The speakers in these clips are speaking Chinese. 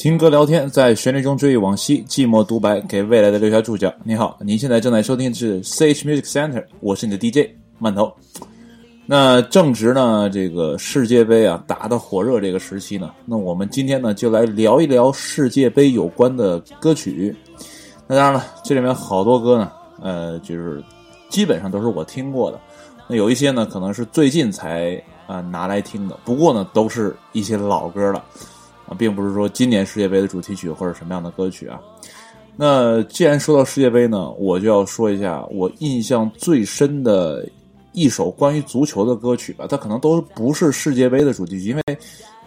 听歌聊天，在旋律中追忆往昔，寂寞独白，给未来的留下注脚。你好，您现在正在收听的是 CH Music Center，我是你的 DJ 曼头。那正值呢，这个世界杯啊打得火热这个时期呢，那我们今天呢就来聊一聊世界杯有关的歌曲。那当然了，这里面好多歌呢，呃，就是基本上都是我听过的。那有一些呢，可能是最近才啊拿来听的，不过呢，都是一些老歌了。并不是说今年世界杯的主题曲或者什么样的歌曲啊。那既然说到世界杯呢，我就要说一下我印象最深的一首关于足球的歌曲吧。它可能都不是世界杯的主题曲，因为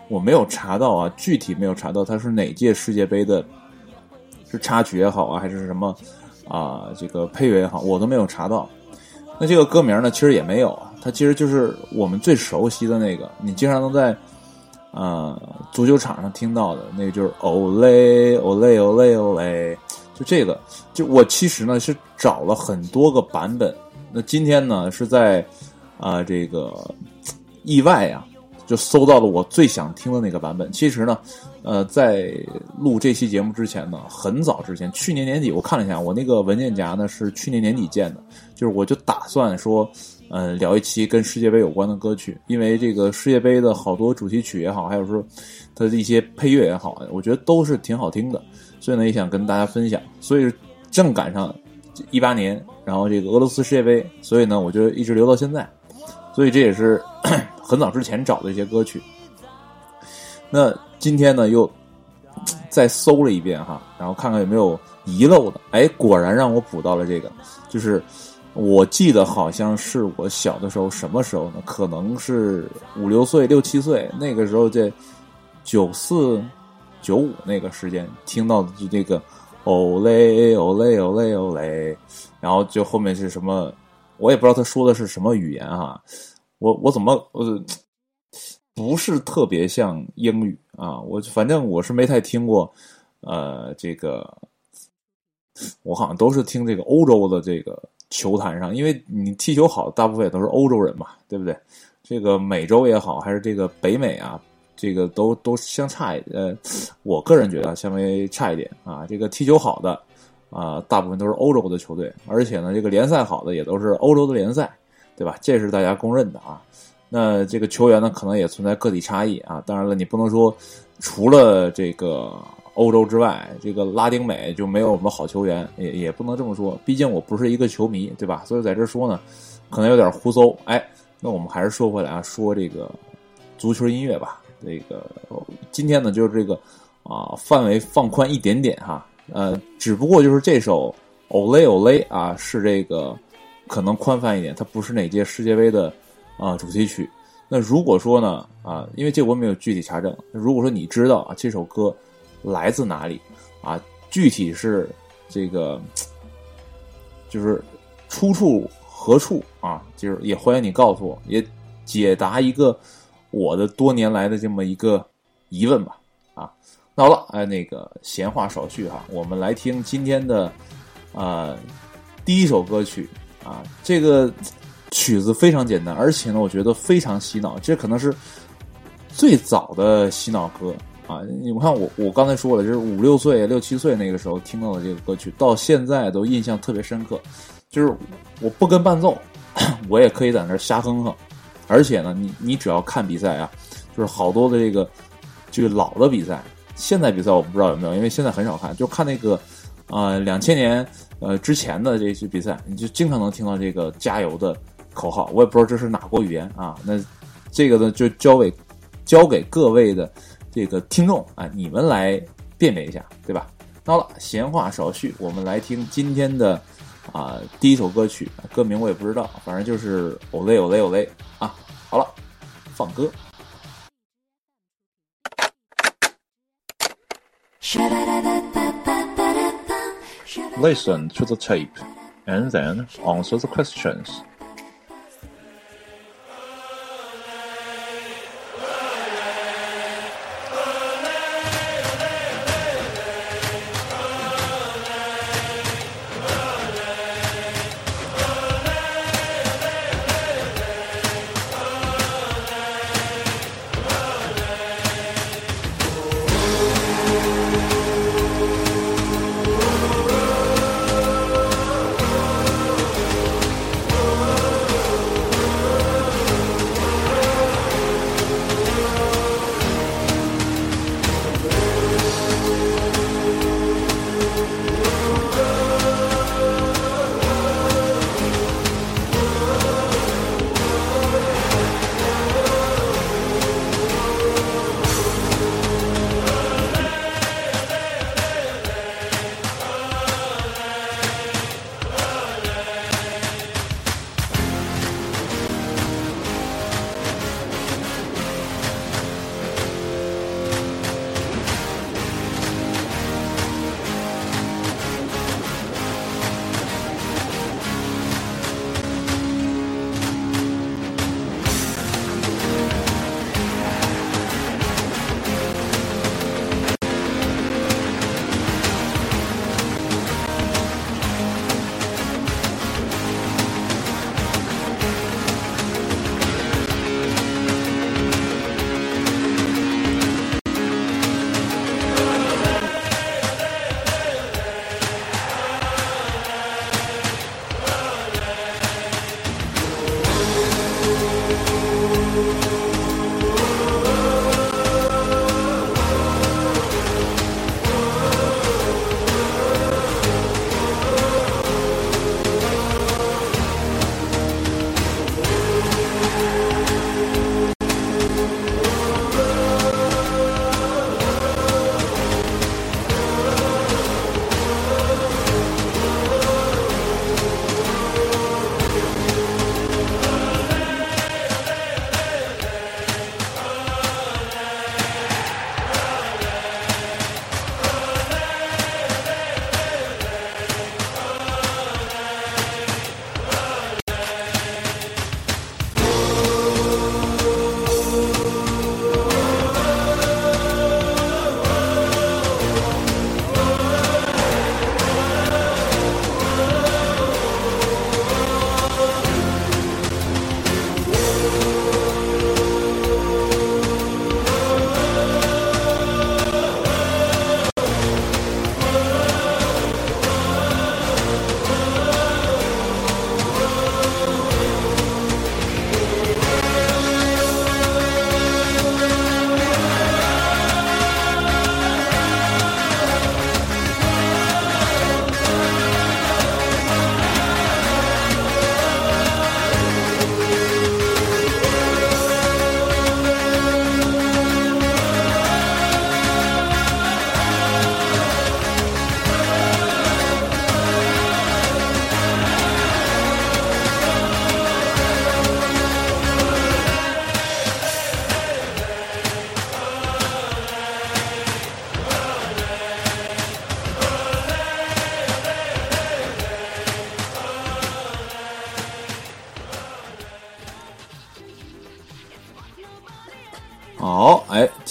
我没有查到啊，具体没有查到它是哪届世界杯的，是插曲也好啊，还是什么啊，这个配乐也好，我都没有查到。那这个歌名呢，其实也没有啊，它其实就是我们最熟悉的那个，你经常能在。呃，足球场上听到的那个就是 “ole ole ole ole”，就这个，就我其实呢是找了很多个版本。那今天呢是在啊这个意外呀，就搜到了我最想听的那个版本。其实呢，呃，在录这期节目之前呢，很早之前，去年年底我看了一下，我那个文件夹呢是去年年底建的，就是我就打算说。嗯，聊一期跟世界杯有关的歌曲，因为这个世界杯的好多主题曲也好，还有说它的一些配乐也好，我觉得都是挺好听的，所以呢也想跟大家分享。所以正赶上一八年，然后这个俄罗斯世界杯，所以呢我就一直留到现在。所以这也是 很早之前找的一些歌曲。那今天呢又再搜了一遍哈，然后看看有没有遗漏的。哎，果然让我补到了这个，就是。我记得好像是我小的时候，什么时候呢？可能是五六岁、六七岁那个时候，这九四、九五那个时间听到的就这个“哦嘞哦嘞哦嘞哦嘞”，然后就后面是什么，我也不知道他说的是什么语言哈。我我怎么呃不是特别像英语啊？我反正我是没太听过，呃，这个我好像都是听这个欧洲的这个。球坛上，因为你踢球好，大部分也都是欧洲人嘛，对不对？这个美洲也好，还是这个北美啊，这个都都相差呃，我个人觉得相对差一点啊。这个踢球好的啊，大部分都是欧洲的球队，而且呢，这个联赛好的也都是欧洲的联赛，对吧？这是大家公认的啊。那这个球员呢，可能也存在个体差异啊。当然了，你不能说除了这个。欧洲之外，这个拉丁美就没有什么好球员，也也不能这么说。毕竟我不是一个球迷，对吧？所以在这说呢，可能有点胡诌。哎，那我们还是说回来啊，说这个足球音乐吧。这个今天呢，就是这个啊，范围放宽一点点哈。呃，只不过就是这首《Ole Ole》啊，是这个可能宽泛一点，它不是哪届世界杯的啊主题曲。那如果说呢啊，因为这我没有具体查证。如果说你知道啊，这首歌。来自哪里啊？具体是这个，就是出处何处啊？就是也欢迎你告诉我，也解答一个我的多年来的这么一个疑问吧。啊，那好了，哎，那个闲话少叙哈，我们来听今天的啊第一首歌曲啊。这个曲子非常简单，而且呢，我觉得非常洗脑，这可能是最早的洗脑歌。啊，你看我我刚才说了，就是五六岁、六七岁那个时候听到的这个歌曲，到现在都印象特别深刻。就是我不跟伴奏，我也可以在那瞎哼哼。而且呢，你你只要看比赛啊，就是好多的这个这个老的比赛，现在比赛我不知道有没有，因为现在很少看，就看那个呃两千年呃之前的这些比赛，你就经常能听到这个加油的口号。我也不知道这是哪国语言啊。那这个呢，就交给交给各位的。这个听众啊，你们来辨别一下，对吧？好了，闲话少叙，我们来听今天的啊第一首歌曲，歌名我也不知道，反正就是“ Olay Olay Olay ”啊。好了，放歌。Listen to the tape and then answer the questions.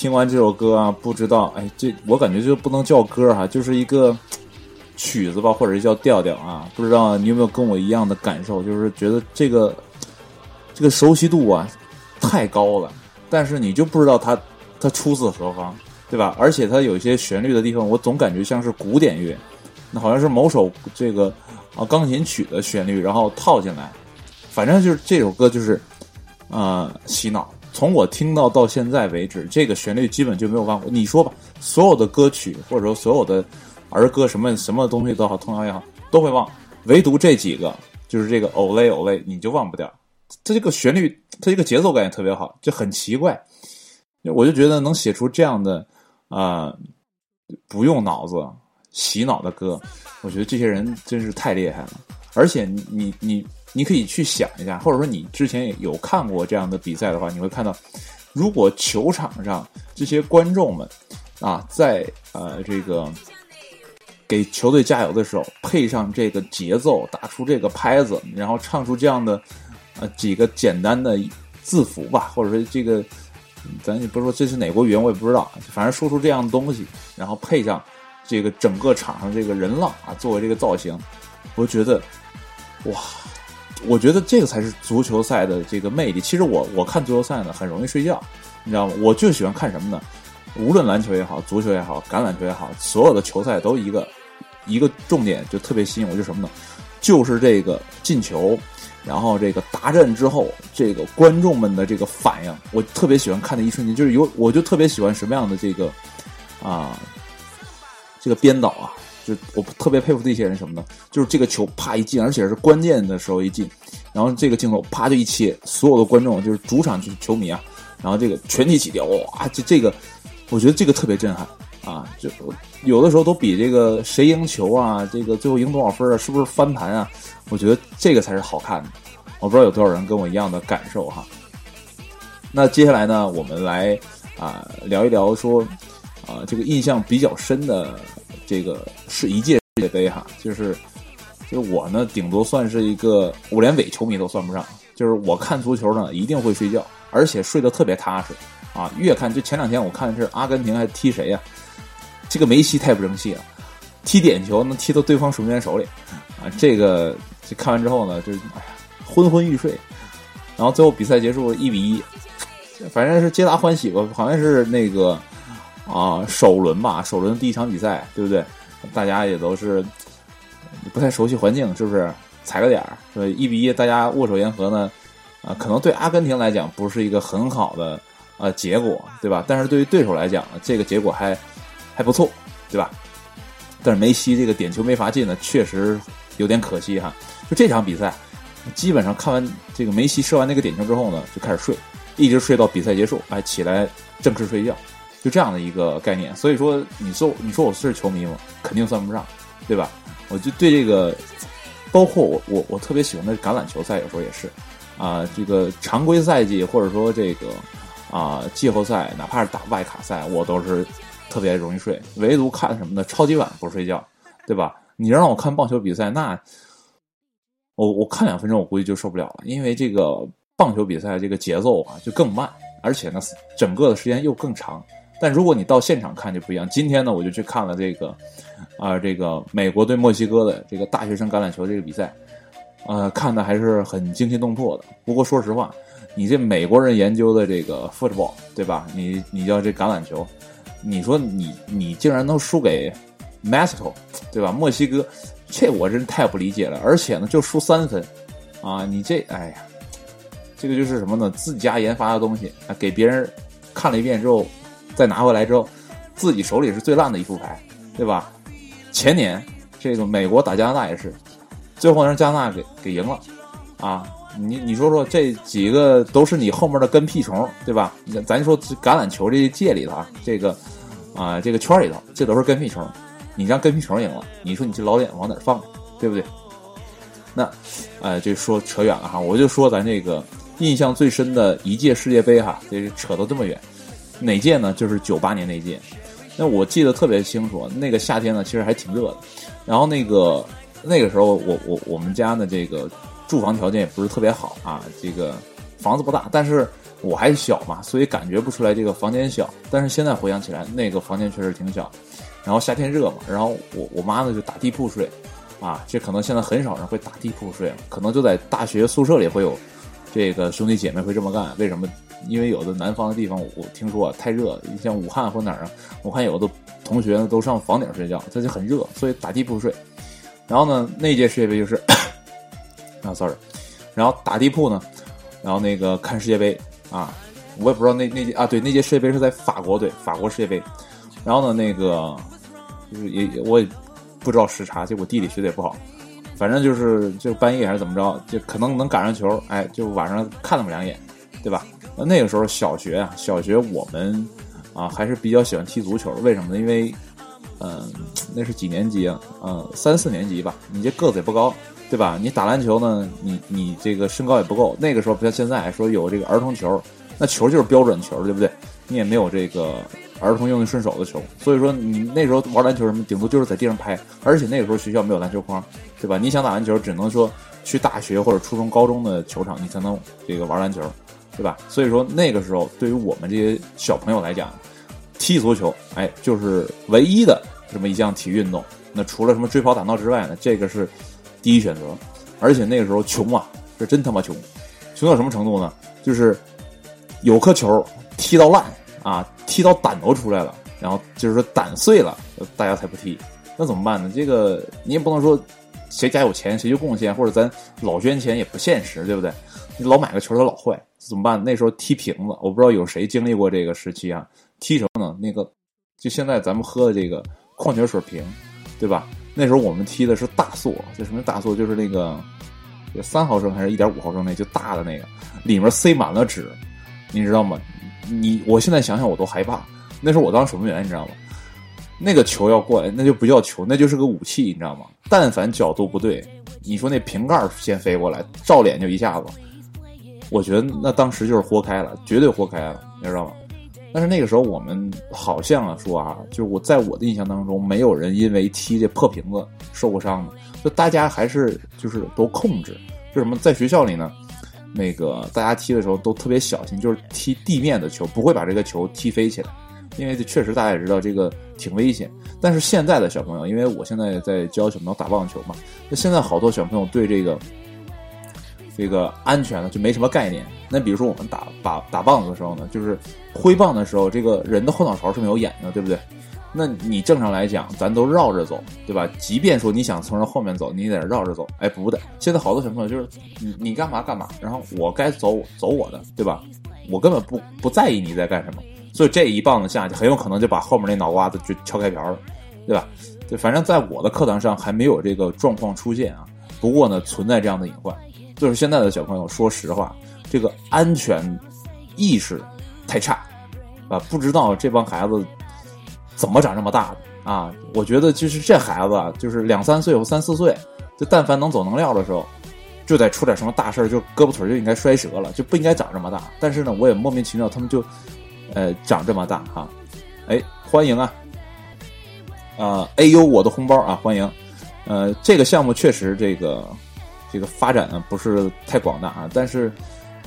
听完这首歌啊，不知道哎，这我感觉就不能叫歌哈，就是一个曲子吧，或者是叫调调啊。不知道你有没有跟我一样的感受，就是觉得这个这个熟悉度啊太高了，但是你就不知道它它出自何方，对吧？而且它有一些旋律的地方，我总感觉像是古典乐，那好像是某首这个啊钢琴曲的旋律，然后套进来。反正就是这首歌就是啊洗脑。从我听到到现在为止，这个旋律基本就没有忘过。你说吧，所有的歌曲或者说所有的儿歌，什么什么东西都好，童谣也好，都会忘。唯独这几个，就是这个“ Olay Olay，”，你就忘不掉。它这个旋律，它这个节奏感也特别好，就很奇怪。我就觉得能写出这样的啊，不用脑子洗脑的歌，我觉得这些人真是太厉害了。而且你你你。你可以去想一下，或者说你之前也有看过这样的比赛的话，你会看到，如果球场上这些观众们啊，在呃这个给球队加油的时候，配上这个节奏，打出这个拍子，然后唱出这样的呃几个简单的字符吧，或者说这个咱也不说这是哪国语言，我也不知道，反正说出这样的东西，然后配上这个整个场上这个人浪啊，作为这个造型，我觉得哇。我觉得这个才是足球赛的这个魅力。其实我我看足球赛呢，很容易睡觉，你知道吗？我就喜欢看什么呢？无论篮球也好，足球也好，橄榄球也好，所有的球赛都一个一个重点，就特别吸引我，就什么呢？就是这个进球，然后这个达阵之后，这个观众们的这个反应，我特别喜欢看的一瞬间，就是有我就特别喜欢什么样的这个啊，这个编导啊。就我特别佩服这些人什么呢？就是这个球啪一进，而且是关键的时候一进，然后这个镜头啪就一切，所有的观众就是主场球球迷啊，然后这个全体起吊，哇，这这个，我觉得这个特别震撼啊！就有的时候都比这个谁赢球啊，这个最后赢多少分啊，是不是翻盘啊？我觉得这个才是好看的。我不知道有多少人跟我一样的感受哈。那接下来呢，我们来啊聊一聊说啊这个印象比较深的。这个是一届世界杯哈，就是，就我呢，顶多算是一个，我连伪球迷都算不上。就是我看足球呢，一定会睡觉，而且睡得特别踏实啊。越看就前两天我看的是阿根廷还踢谁呀？这个梅西太不争气了，踢点球能踢到对方守门员手里啊。这个这看完之后呢，就哎呀，昏昏欲睡。然后最后比赛结束一比一，反正是皆大欢喜吧，好像是那个。啊，首轮吧，首轮第一场比赛，对不对？大家也都是不太熟悉环境，是不是？踩个点儿，对，一比一，大家握手言和呢。啊，可能对阿根廷来讲不是一个很好的呃结果，对吧？但是对于对手来讲，这个结果还还不错，对吧？但是梅西这个点球没罚进呢，确实有点可惜哈。就这场比赛，基本上看完这个梅西射完那个点球之后呢，就开始睡，一直睡到比赛结束，哎，起来正式睡觉。就这样的一个概念，所以说你说你说我是球迷吗？肯定算不上，对吧？我就对这个，包括我我我特别喜欢的橄榄球赛，有时候也是啊，这个常规赛季或者说这个啊季后赛，哪怕是打外卡赛，我都是特别容易睡。唯独看什么呢？超级碗不睡觉，对吧？你让我看棒球比赛，那我我看两分钟，我估计就受不了了，因为这个棒球比赛这个节奏啊就更慢，而且呢整个的时间又更长。但如果你到现场看就不一样。今天呢，我就去看了这个，啊，这个美国对墨西哥的这个大学生橄榄球这个比赛，呃，看的还是很惊心动魄的。不过说实话，你这美国人研究的这个 football，对吧？你你叫这橄榄球，你说你你竟然能输给 Mexico，对吧？墨西哥，这我真太不理解了。而且呢，就输三分，啊，你这，哎呀，这个就是什么呢？自家研发的东西啊，给别人看了一遍之后。再拿回来之后，自己手里是最烂的一副牌，对吧？前年这个美国打加拿大也是，最后让加拿大给给赢了，啊！你你说说这几个都是你后面的跟屁虫，对吧？咱说橄榄球这界里头啊，这个啊这个圈里头，这都是跟屁虫，你让跟屁虫赢了，你说你这老脸往哪放，对不对？那，呃，这说扯远了哈，我就说咱这个印象最深的一届世界杯哈，这扯到这么远。哪届呢？就是九八年那届，那我记得特别清楚。那个夏天呢，其实还挺热的。然后那个那个时候，我我我们家的这个住房条件也不是特别好啊，这个房子不大，但是我还小嘛，所以感觉不出来这个房间小。但是现在回想起来，那个房间确实挺小。然后夏天热嘛，然后我我妈呢就打地铺睡，啊，这可能现在很少人会打地铺睡了，可能就在大学宿舍里会有这个兄弟姐妹会这么干。为什么？因为有的南方的地方，我听说啊太热，像武汉或哪儿啊，我看有的同学呢都上房顶睡觉，他就很热，所以打地铺睡。然后呢，那届世界杯就是 啊，sorry，然后打地铺呢，然后那个看世界杯啊，我也不知道那那届啊，对，那届世界杯是在法国队，法国世界杯。然后呢，那个就是也我也不知道时差，就我地理学的也不好，反正就是就半夜还是怎么着，就可能能赶上球，哎，就晚上看那么两眼，对吧？那那个时候小学啊，小学我们啊还是比较喜欢踢足球，为什么呢？因为嗯，那是几年级啊？嗯，三四年级吧。你这个子也不高，对吧？你打篮球呢，你你这个身高也不够。那个时候不像现在说有这个儿童球，那球就是标准球，对不对？你也没有这个。儿童用的顺手的球，所以说你那时候玩篮球什么，顶多就是在地上拍，而且那个时候学校没有篮球框，对吧？你想打篮球，只能说去大学或者初中、高中的球场，你才能这个玩篮球，对吧？所以说那个时候对于我们这些小朋友来讲，踢足球，哎，就是唯一的这么一项体育运动。那除了什么追跑、打闹之外呢，这个是第一选择。而且那个时候穷啊，是真他妈穷，穷到什么程度呢？就是有颗球踢到烂啊。踢到胆都出来了，然后就是说胆碎了，大家才不踢。那怎么办呢？这个你也不能说谁家有钱谁就贡献，或者咱老捐钱也不现实，对不对？你老买个球它老坏，怎么办？那时候踢瓶子，我不知道有谁经历过这个时期啊？踢什么呢？那个就现在咱们喝的这个矿泉水瓶，对吧？那时候我们踢的是大塑，就什么大塑，就是那个三毫升还是一点五毫升那就大的那个，里面塞满了纸，你知道吗？你我现在想想我都害怕，那时候我当守门员，你知道吗？那个球要过来，那就不叫球，那就是个武器，你知道吗？但凡角度不对，你说那瓶盖先飞过来，照脸就一下子，我觉得那当时就是活开了，绝对活开了，你知道吗？但是那个时候我们好像啊说啊，就是我在我的印象当中，没有人因为踢这破瓶子受过伤的，就大家还是就是都控制，就什么在学校里呢？那个大家踢的时候都特别小心，就是踢地面的球，不会把这个球踢飞起来，因为这确实大家也知道这个挺危险。但是现在的小朋友，因为我现在在教小朋友打棒球嘛，那现在好多小朋友对这个这个安全的就没什么概念。那比如说我们打打打棒子的时候呢，就是挥棒的时候，这个人的后脑勺是没有眼的，对不对？那你正常来讲，咱都绕着走，对吧？即便说你想从人后面走，你也得绕着走。哎，不的，现在好多小朋友就是你你干嘛干嘛，然后我该走走我的，对吧？我根本不不在意你在干什么，所以这一棒子下去，很有可能就把后面那脑瓜子就敲开瓢了，对吧？就反正在我的课堂上还没有这个状况出现啊。不过呢，存在这样的隐患，就是现在的小朋友，说实话，这个安全意识太差啊，不知道这帮孩子。怎么长这么大的啊？我觉得就是这孩子，就是两三岁或三四岁，就但凡能走能撂的时候，就得出点什么大事儿就胳膊腿就应该摔折了，就不应该长这么大。但是呢，我也莫名其妙，他们就，呃，长这么大哈。哎，欢迎啊！啊，哎呦，我的红包啊，欢迎。呃，这个项目确实这个这个发展呢不是太广大啊，但是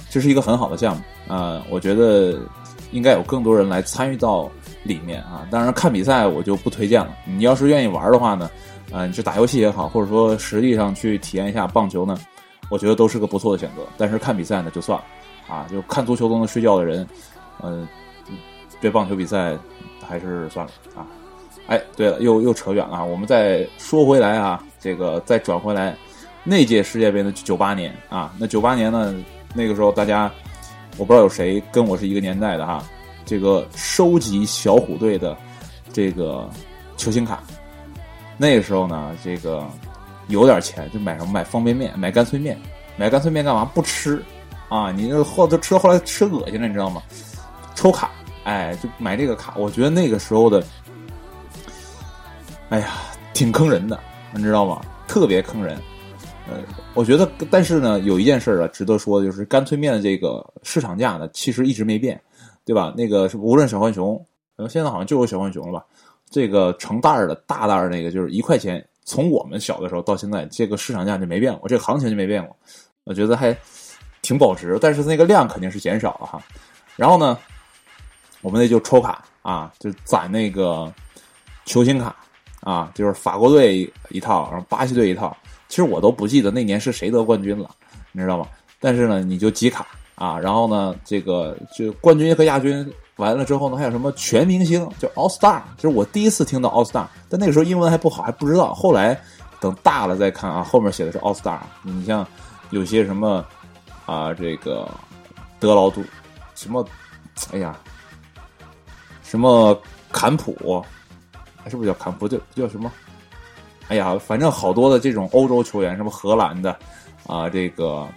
这是一个很好的项目啊，我觉得应该有更多人来参与到。里面啊，当然看比赛我就不推荐了。你要是愿意玩的话呢，呃，你去打游戏也好，或者说实际上去体验一下棒球呢，我觉得都是个不错的选择。但是看比赛呢就算了，啊，就看足球都能睡觉的人，嗯，对棒球比赛还是算了啊。哎，对了，又又扯远了，我们再说回来啊，这个再转回来，那届世界杯呢，九八年啊，那九八年呢，那个时候大家，我不知道有谁跟我是一个年代的哈。这个收集小虎队的这个球星卡，那个时候呢，这个有点钱就买什么买方便面，买干脆面，买干脆面干嘛？不吃啊！你那后头吃后来吃恶心了，你知道吗？抽卡，哎，就买这个卡。我觉得那个时候的，哎呀，挺坑人的，你知道吗？特别坑人。呃，我觉得，但是呢，有一件事啊，值得说的就是干脆面的这个市场价呢，其实一直没变。对吧？那个是无论小浣熊，现在好像就有小浣熊了吧？这个成袋儿的大袋儿那个就是一块钱。从我们小的时候到现在，这个市场价就没变过，这个行情就没变过。我觉得还挺保值，但是那个量肯定是减少了哈。然后呢，我们那就抽卡啊，就攒那个球星卡啊，就是法国队一套，然后巴西队一套。其实我都不记得那年是谁得冠军了，你知道吗？但是呢，你就集卡啊，然后呢，这个就冠军和亚军完了之后呢，还有什么全明星，就 All Star，就是我第一次听到 All Star，但那个时候英文还不好，还不知道。后来等大了再看啊，后面写的是 All Star。你像有些什么啊，这个德劳杜，什么，哎呀，什么坎普，是不是叫坎普？叫叫什么？哎呀，反正好多的这种欧洲球员，什么荷兰的啊，这个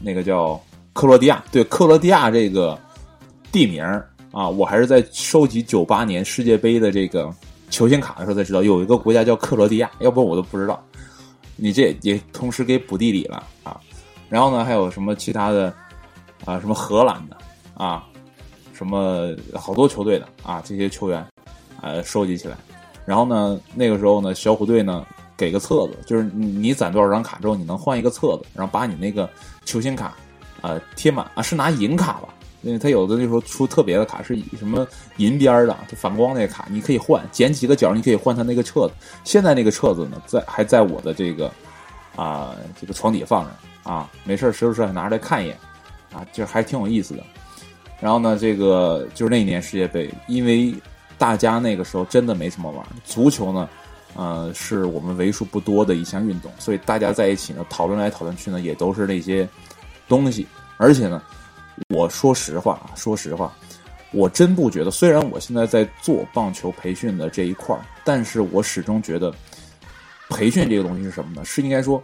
那个叫克罗地亚，对克罗地亚这个地名啊，我还是在收集九八年世界杯的这个球星卡的时候才知道，有一个国家叫克罗地亚，要不我都不知道。你这也同时给补地理了啊。然后呢，还有什么其他的啊？什么荷兰的啊？什么好多球队的啊？这些球员呃，收集起来。然后呢，那个时候呢，小虎队呢给个册子，就是你攒多少张卡之后，你能换一个册子，然后把你那个球星卡啊贴满啊，是拿银卡吧？因为他有的那时候出特别的卡是以什么银边的，就反光那个卡，你可以换，剪几个角你可以换他那个册子。现在那个册子呢，在还在我的这个啊这个床底放着啊，没事时不时还拿出来看一眼啊，就还挺有意思的。然后呢，这个就是那一年世界杯，因为。大家那个时候真的没怎么玩足球呢，呃，是我们为数不多的一项运动，所以大家在一起呢讨论来讨论去呢，也都是那些东西。而且呢，我说实话啊，说实话，我真不觉得。虽然我现在在做棒球培训的这一块儿，但是我始终觉得，培训这个东西是什么呢？是应该说，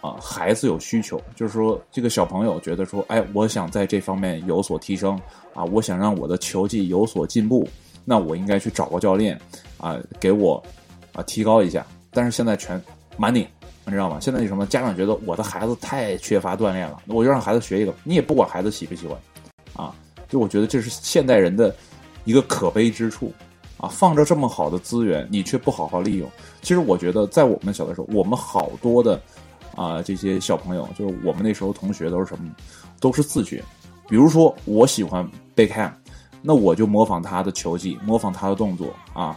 啊，孩子有需求，就是说这个小朋友觉得说，哎，我想在这方面有所提升啊，我想让我的球技有所进步。那我应该去找个教练，啊，给我啊提高一下。但是现在全满拧，你知道吗？现在有什么家长觉得我的孩子太缺乏锻炼了，我就让孩子学一个，你也不管孩子喜不喜欢，啊，就我觉得这是现代人的一个可悲之处，啊，放着这么好的资源，你却不好好利用。其实我觉得在我们小的时候，我们好多的啊这些小朋友，就是我们那时候同学都是什么，都是自觉。比如说我喜欢贝克汉。那我就模仿他的球技，模仿他的动作啊，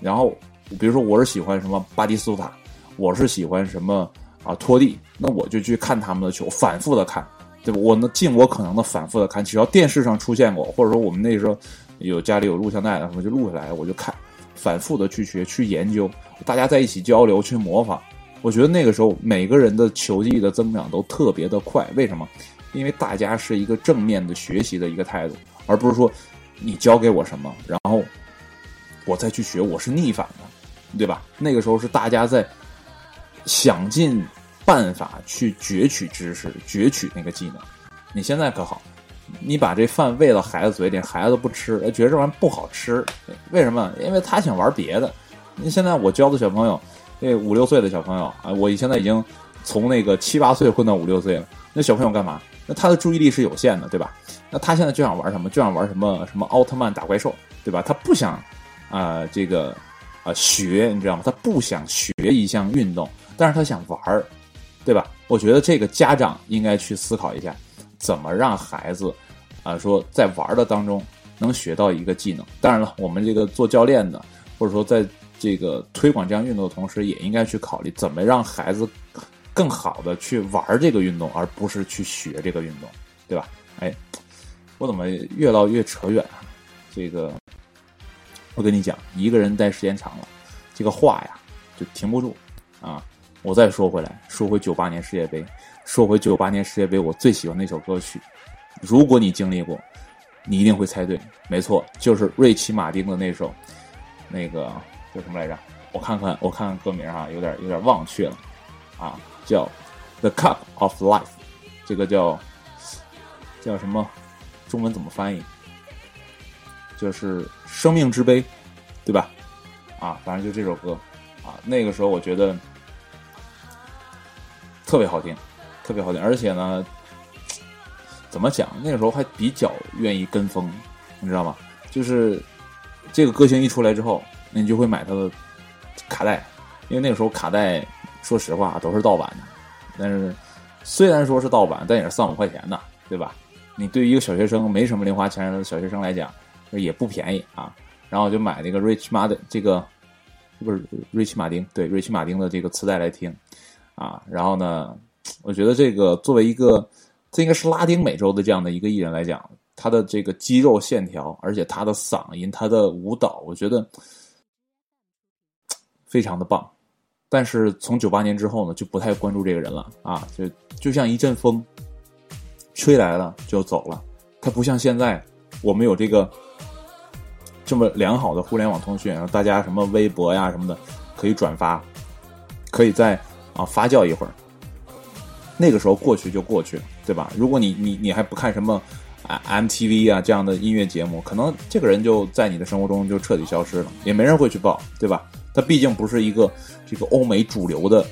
然后比如说我是喜欢什么巴蒂斯塔，我是喜欢什么啊托蒂，那我就去看他们的球，反复的看，对吧？我能尽我可能的反复的看，只要电视上出现过，或者说我们那时候有家里有录像带的，我就录下来，我就看，反复的去学去研究，大家在一起交流去模仿，我觉得那个时候每个人的球技的增长都特别的快，为什么？因为大家是一个正面的学习的一个态度，而不是说。你教给我什么，然后我再去学，我是逆反的，对吧？那个时候是大家在想尽办法去攫取知识、攫取那个技能。你现在可好，你把这饭喂到孩子嘴里，孩子不吃，觉得这玩意不好吃，为什么？因为他想玩别的。你现在我教的小朋友，那五六岁的小朋友啊，我现在已经从那个七八岁混到五六岁了。那小朋友干嘛？那他的注意力是有限的，对吧？那他现在就想玩什么？就想玩什么什么奥特曼打怪兽，对吧？他不想啊，这个啊学，你知道吗？他不想学一项运动，但是他想玩儿，对吧？我觉得这个家长应该去思考一下，怎么让孩子啊说在玩的当中能学到一个技能。当然了，我们这个做教练的，或者说在这个推广这项运动的同时，也应该去考虑怎么让孩子更好的去玩这个运动，而不是去学这个运动，对吧？哎。我怎么越唠越扯远啊？这个，我跟你讲，一个人待时间长了，这个话呀就停不住啊！我再说回来，说回九八年世界杯，说回九八年世界杯，我最喜欢那首歌曲。如果你经历过，你一定会猜对，没错，就是瑞奇马丁的那首，那个叫什么来着？我看看，我看看歌名啊，有点有点忘却了啊，叫《The Cup of Life》，这个叫叫什么？中文怎么翻译？就是生命之杯，对吧？啊，反正就这首歌啊，那个时候我觉得特别好听，特别好听，而且呢，怎么讲？那个时候还比较愿意跟风，你知道吗？就是这个歌星一出来之后，那你就会买他的卡带，因为那个时候卡带，说实话都是盗版的，但是虽然说是盗版，但也是三五块钱呢，对吧？你对于一个小学生没什么零花钱的小学生来讲，也不便宜啊。然后我就买那个瑞奇马的这个不是瑞奇马丁，对瑞奇马丁的这个磁带来听啊。然后呢，我觉得这个作为一个这应该是拉丁美洲的这样的一个艺人来讲，他的这个肌肉线条，而且他的嗓音，他的舞蹈，我觉得非常的棒。但是从九八年之后呢，就不太关注这个人了啊，就就像一阵风，吹来了就走了。他不像现在，我们有这个这么良好的互联网通讯，然后大家什么微博呀什么的可以转发，可以在啊发酵一会儿。那个时候过去就过去了，对吧？如果你你你还不看什么啊 MTV 啊这样的音乐节目，可能这个人就在你的生活中就彻底消失了，也没人会去报，对吧？他毕竟不是一个这个欧美主流的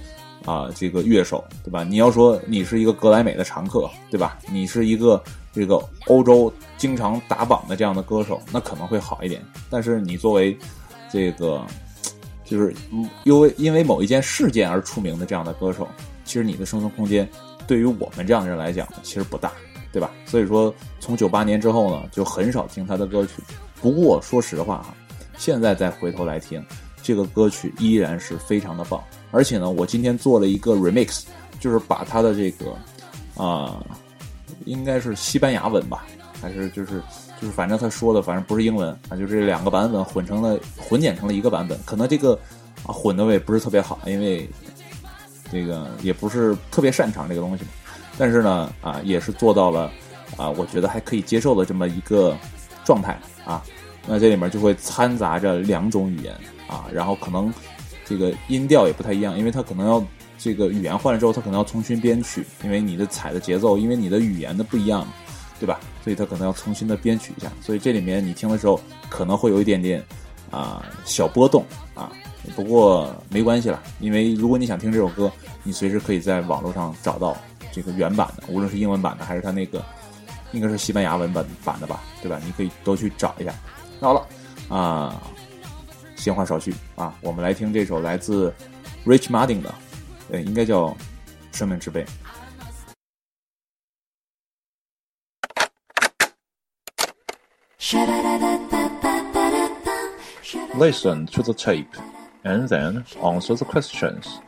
啊，这个乐手，对吧？你要说你是一个格莱美的常客，对吧？你是一个这个欧洲经常打榜的这样的歌手，那可能会好一点。但是你作为这个就是因为因为某一件事件而出名的这样的歌手，其实你的生存空间对于我们这样的人来讲，其实不大，对吧？所以说，从九八年之后呢，就很少听他的歌曲。不过说实话啊，现在再回头来听。这个歌曲依然是非常的棒，而且呢，我今天做了一个 remix，就是把它的这个啊，应该是西班牙文吧，还是就是就是反正他说的，反正不是英文啊，就这两个版本混成了混剪成了一个版本，可能这个啊混的我也不是特别好，因为这个也不是特别擅长这个东西嘛，但是呢啊也是做到了啊我觉得还可以接受的这么一个状态啊，那这里面就会掺杂着两种语言。啊，然后可能这个音调也不太一样，因为它可能要这个语言换了之后，它可能要重新编曲，因为你的踩的节奏，因为你的语言的不一样，对吧？所以它可能要重新的编曲一下。所以这里面你听的时候可能会有一点点啊小波动啊，不过没关系了，因为如果你想听这首歌，你随时可以在网络上找到这个原版的，无论是英文版的还是它那个应该是西班牙文版版的吧，对吧？你可以都去找一下。那好了啊。闲话少叙啊，我们来听这首来自 Rich Martin 的，呃，应该叫《生命之杯》。Listen to the tape and then answer the questions.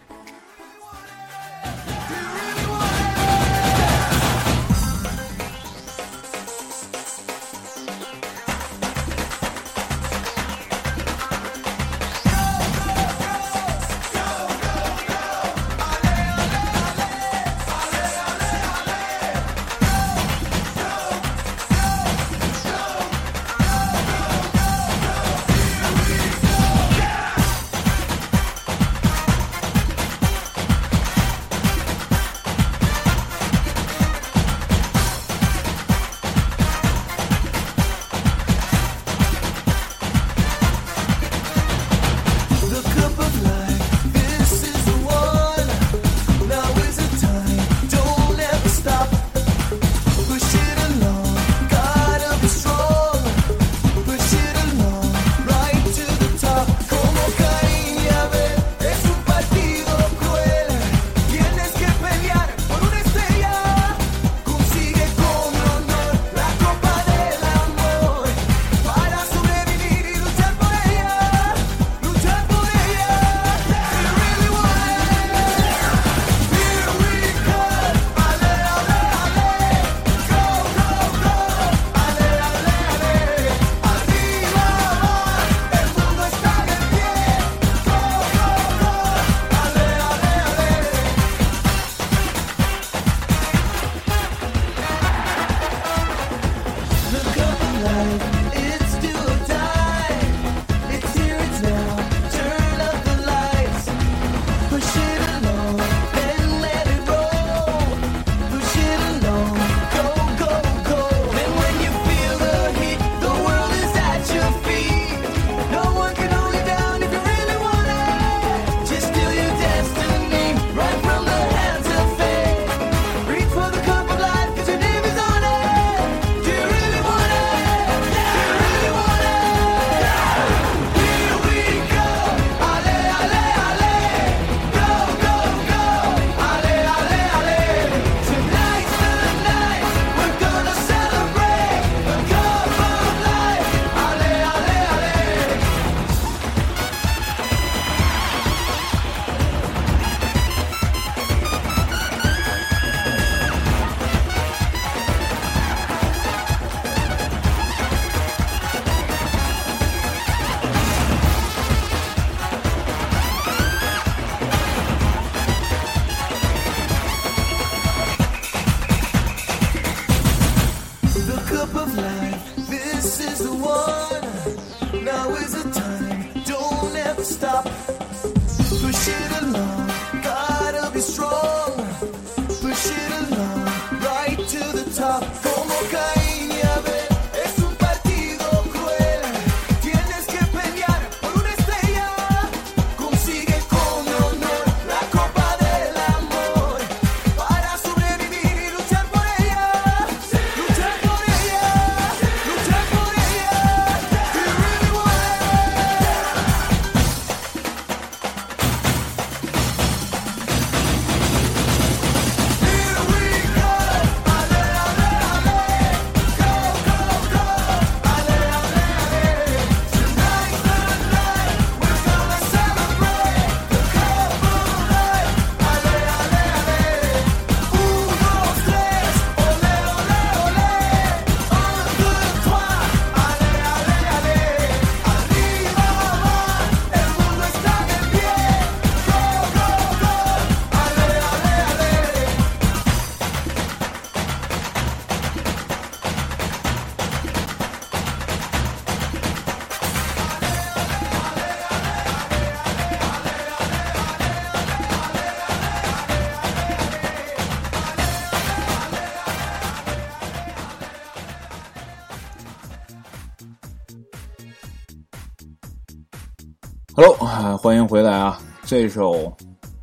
欢迎回来啊！这首《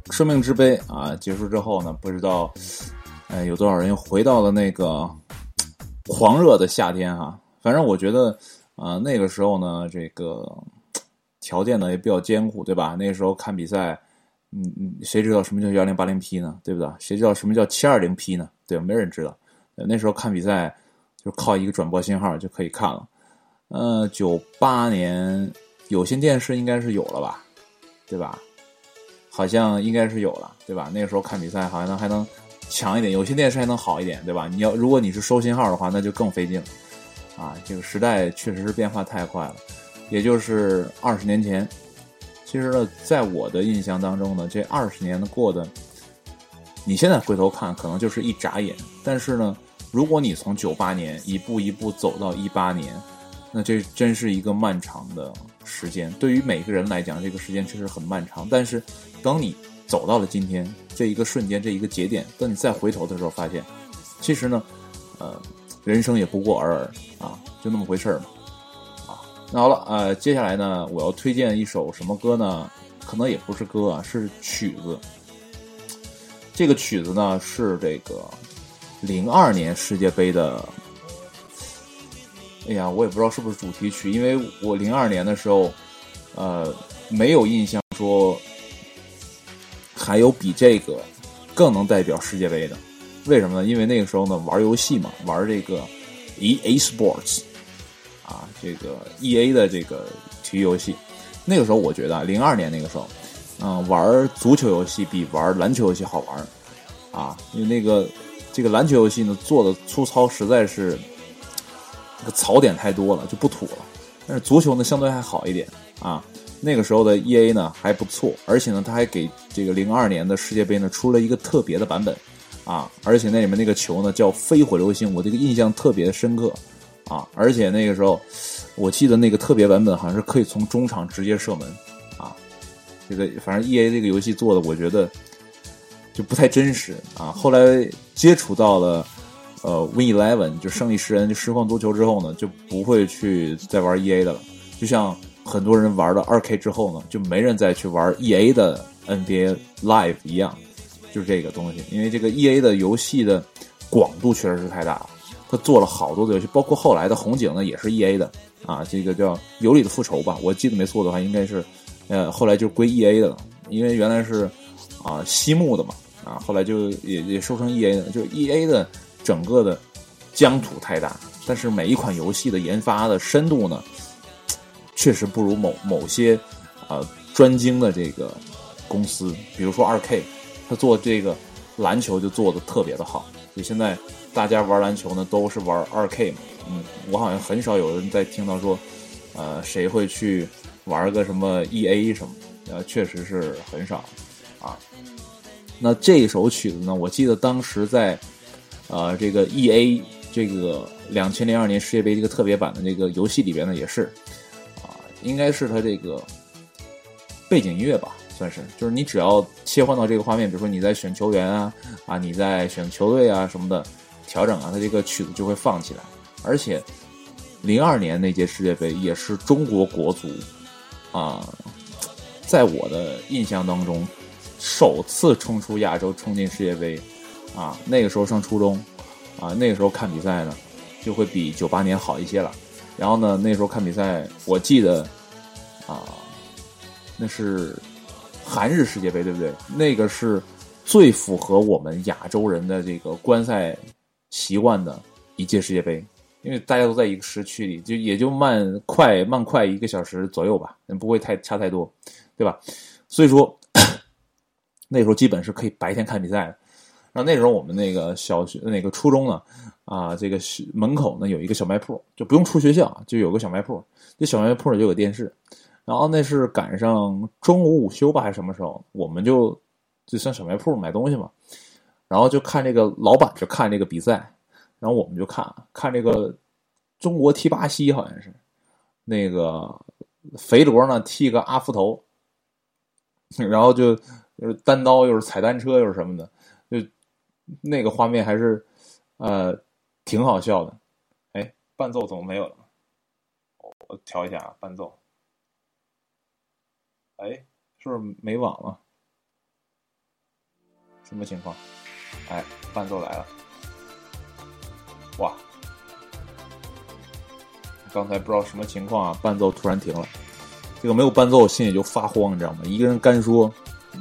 生命之杯》啊结束之后呢，不知道，呃，有多少人又回到了那个狂热的夏天哈、反正我觉得，啊，那个时候呢，这个条件呢也比较艰苦，对吧？那时候看比赛，嗯嗯，谁知道什么叫幺零八零 P 呢？对不对？谁知道什么叫七二零 P 呢？对？没人知道。那时候看比赛就靠一个转播信号就可以看了。呃，九八年有线电视应该是有了吧，对吧？好像应该是有了，对吧？那个时候看比赛好像能还能强一点，有些电视还能好一点，对吧？你要如果你是收信号的话，那就更费劲了啊！这个时代确实是变化太快了，也就是二十年前。其实呢，在我的印象当中呢，这二十年的过的，你现在回头看可能就是一眨眼，但是呢，如果你从九八年一步一步走到一八年，那这真是一个漫长的时间。对于每个人来讲，这个时间确实很漫长。但是，等你走到了今天这一个瞬间，这一个节点，等你再回头的时候，发现，其实呢，呃，人生也不过尔尔啊，就那么回事儿嘛。啊，那好了，呃，接下来呢，我要推荐一首什么歌呢？可能也不是歌啊，是曲子。这个曲子呢是这个零二年世界杯的哎呀，我也不知道是不是主题曲，因为我零二年的时候，呃，没有印象说还有比这个更能代表世界杯的。为什么呢？因为那个时候呢，玩游戏嘛，玩这个 E A Sports 啊，这个 E A 的这个体育游戏。那个时候我觉得啊，零二年那个时候，嗯、玩足球游戏比玩篮球游戏好玩啊，因为那个这个篮球游戏呢做的粗糙，实在是。这个槽点太多了，就不土了。但是足球呢，相对还好一点啊。那个时候的 E A 呢还不错，而且呢，他还给这个零二年的世界杯呢出了一个特别的版本啊。而且那里面那个球呢叫飞火流星，我这个印象特别的深刻啊。而且那个时候，我记得那个特别版本好像是可以从中场直接射门啊。这个反正 E A 这个游戏做的，我觉得就不太真实啊。后来接触到了。呃，Win Eleven 就胜利十人就实况足球之后呢，就不会去再玩 E A 的了。就像很多人玩了二 K 之后呢，就没人再去玩 E A 的 NBA Live 一样，就是这个东西。因为这个 E A 的游戏的广度确实是太大了，他做了好多的游戏，包括后来的红警呢也是 E A 的啊，这个叫《有理的复仇》吧，我记得没错的话，应该是呃后来就归 E A 的了，因为原来是啊西木的嘛，啊后来就也也收成 E A 的，就是 E A 的。整个的疆土太大，但是每一款游戏的研发的深度呢，确实不如某某些呃专精的这个公司，比如说二 K，他做这个篮球就做的特别的好。就现在大家玩篮球呢，都是玩二 K 嘛，嗯，我好像很少有人在听到说，呃，谁会去玩个什么 EA 什么，呃，确实是很少啊。那这首曲子呢，我记得当时在。呃，这个 E A 这个两千零二年世界杯这个特别版的这个游戏里边呢，也是啊，应该是它这个背景音乐吧，算是，就是你只要切换到这个画面，比如说你在选球员啊啊，你在选球队啊什么的调整啊，它这个曲子就会放起来。而且，零二年那届世界杯也是中国国足啊，在我的印象当中，首次冲出亚洲，冲进世界杯啊。那个时候上初中啊，那个时候看比赛呢，就会比九八年好一些了。然后呢，那时候看比赛，我记得啊，那是韩日世界杯，对不对？那个是最符合我们亚洲人的这个观赛习惯的一届世界杯，因为大家都在一个时区里，就也就慢快慢快一个小时左右吧，不会太差太多，对吧？所以说 那时候基本是可以白天看比赛的。然后那时候我们那个小学那个初中呢，啊，这个门口呢有一个小卖铺，就不用出学校，就有个小卖铺。这小卖铺里就有电视，然后那是赶上中午午休吧还是什么时候，我们就就上小卖铺买东西嘛，然后就看这个老板就看这个比赛，然后我们就看看这个中国踢巴西好像是，那个肥罗呢踢个阿福头，然后就就是单刀又是踩单车又是什么的，那个画面还是呃挺好笑的。哎，伴奏怎么没有了？我调一下啊，伴奏。哎，是不是没网了？什么情况？哎，伴奏来了。哇！刚才不知道什么情况啊，伴奏突然停了。这个没有伴奏，我心里就发慌，你知道吗？一个人干说，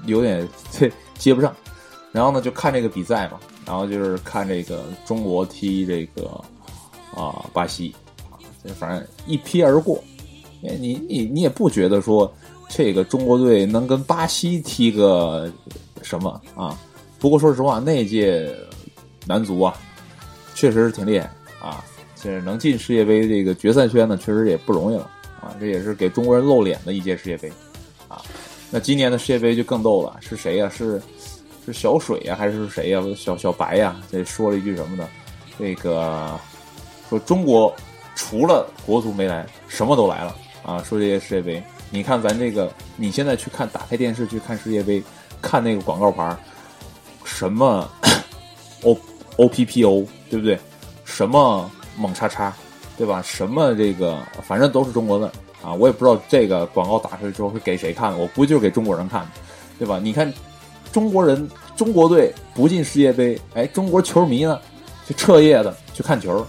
有点这 接不上。然后呢，就看这个比赛嘛，然后就是看这个中国踢这个啊巴西啊，这反正一瞥而过。你你你也不觉得说这个中国队能跟巴西踢个什么啊？不过说实话，那届男足啊，确实是挺厉害啊，就是能进世界杯这个决赛圈呢，确实也不容易了啊。这也是给中国人露脸的一届世界杯啊。那今年的世界杯就更逗了，是谁呀、是是小水呀、还是谁呀、小小白呀、这说了一句什么呢？这个说中国除了国足没来，什么都来了啊！说这些世界杯，你看咱这个，你现在去看，打开电视去看世界杯，看那个广告牌儿，什么 O O P P O，对不对？什么猛叉叉，对吧？什么这个，反正都是中国的啊！我也不知道这个广告打出去之后是给谁看，我估计就是给中国人看的，对吧？你看中国人，中国队不进世界杯，哎，中国球迷呢，就彻夜的去看球，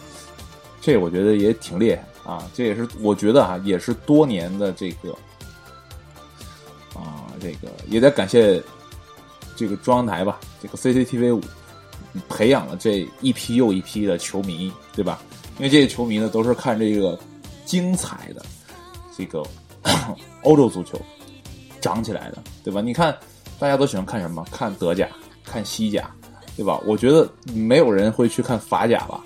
这我觉得也挺厉害啊！这也是我觉得啊，也是多年的这个啊，这个也得感谢这个中央台吧，这个 CCTV 五培养了这一批又一批的球迷，对吧？因为这些球迷呢，都是看这个精彩的这个 欧洲足球长起来的，对吧？你看，大家都喜欢看什么？看德甲，看西甲，对吧？我觉得没有人会去看法甲吧？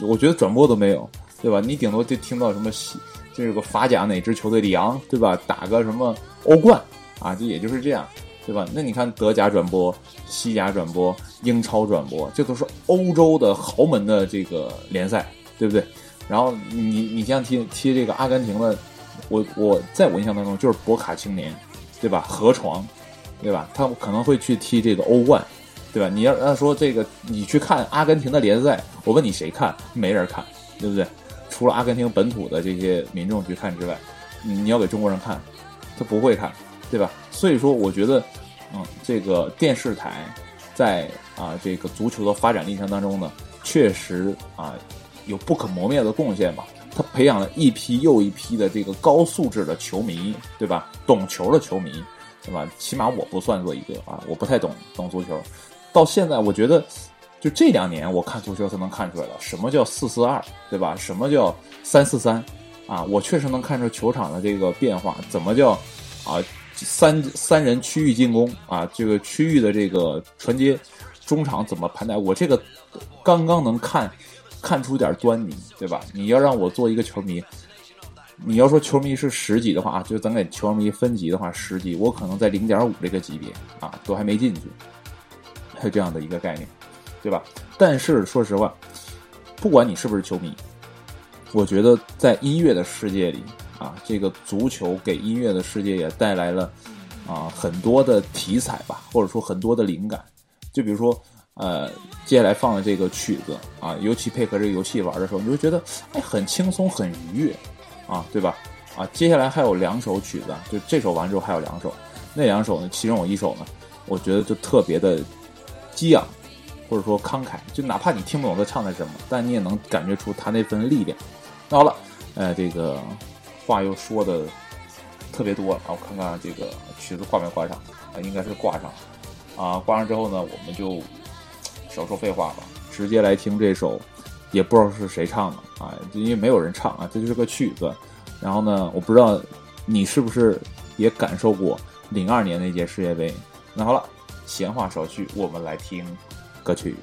我觉得转播都没有，对吧？你顶多就听到什么西，这个法甲哪支球队里昂，对吧？打个什么欧冠啊，就也就是这样，对吧？那你看德甲转播、西甲转播、英超转播，这都是欧洲的豪门的这个联赛，对不对？然后你你像踢踢这个阿根廷的，我我在我印象当中就是博卡青年，对吧？河床，对吧？他可能会去踢这个欧冠，对吧？你要要说这个，你去看阿根廷的联赛，我问你谁看？没人看，对不对？除了阿根廷本土的这些民众去看之外，你你要给中国人看，他不会看，对吧？所以说，我觉得，嗯，这个电视台在啊这个足球的发展历程当中呢，确实啊有不可磨灭的贡献吧。他培养了一批又一批的这个高素质的球迷，对吧？懂球的球迷，对吧？起码我不算做一个啊，我不太懂懂足球。到现在，我觉得就这两年我看足球才能看出来了，什么叫四四二，对吧？什么叫三四三啊？我确实能看出球场的这个变化，怎么叫啊三三人区域进攻啊？这个区域的这个传接，中场怎么盘带？我这个刚刚能看看出点端倪，对吧？你要让我做一个球迷。你要说球迷是十级的话啊，就咱给球迷分级的话，十级我可能在零点五这个级别啊，都还没进去，有这样的一个概念，对吧？但是说实话，不管你是不是球迷，我觉得在音乐的世界里啊，这个足球给音乐的世界也带来了啊很多的题材吧，或者说很多的灵感。就比如说，呃，接下来放的这个曲子啊，尤其配合这个游戏玩的时候，你就觉得哎很轻松很愉悦啊，对吧？啊，接下来还有两首曲子，就这首完之后还有两首，那两首呢，其中有一首呢，我觉得就特别的激昂，或者说慷慨，就哪怕你听不懂他唱的是什么，但你也能感觉出他那份力量。那好了，呃，这个话又说的特别多啊，我看看这个曲子挂没挂上啊，应该是挂上了啊，挂上之后呢，我们就少说废话吧，直接来听这首，也不知道是谁唱的啊，因为没有人唱啊，这就是个曲子。然后呢，我不知道你是不是也感受过零二年那届世界杯。那好了，闲话少叙，我们来听歌曲。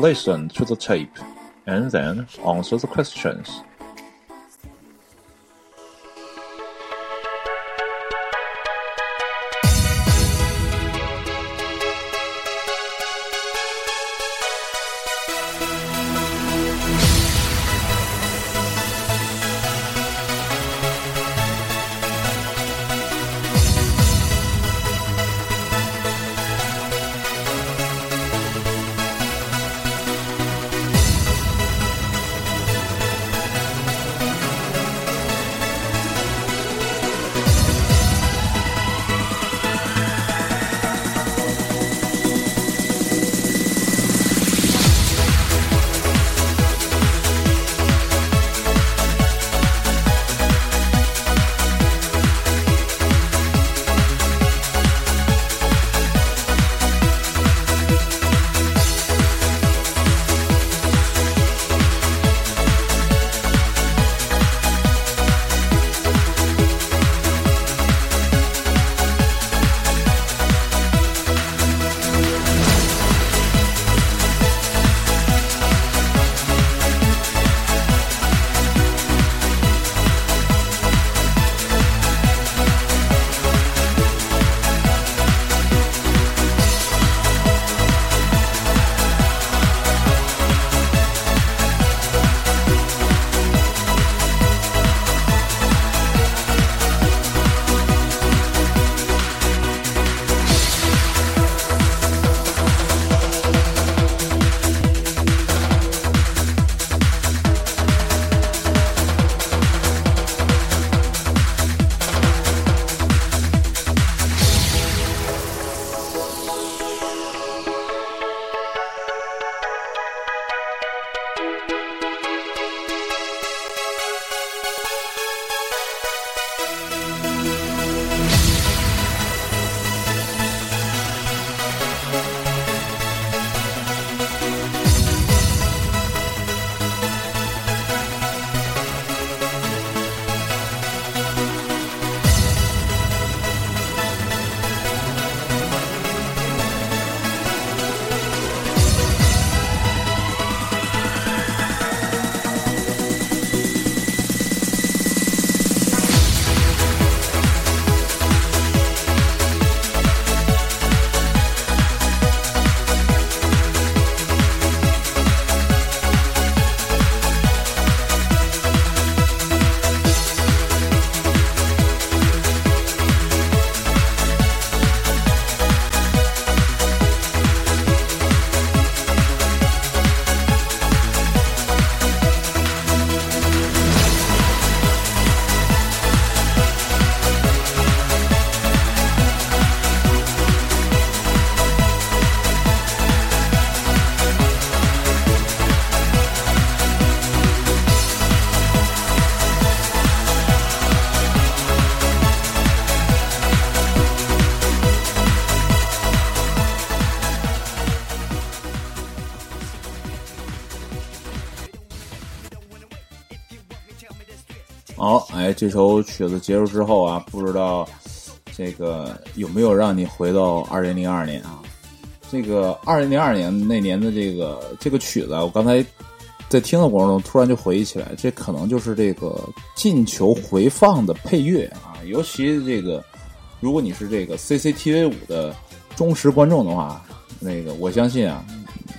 Listen to the tape and then answer the questions. 这首曲子结束之后啊，不知道这个有没有让你回到二零零二年啊？这个二零零二年那年的这个这个曲子，我刚才在听的过程中突然就回忆起来，这可能就是这个进球回放的配乐啊。尤其这个，如果你是这个 CCTV 五的忠实观众的话，那个我相信啊，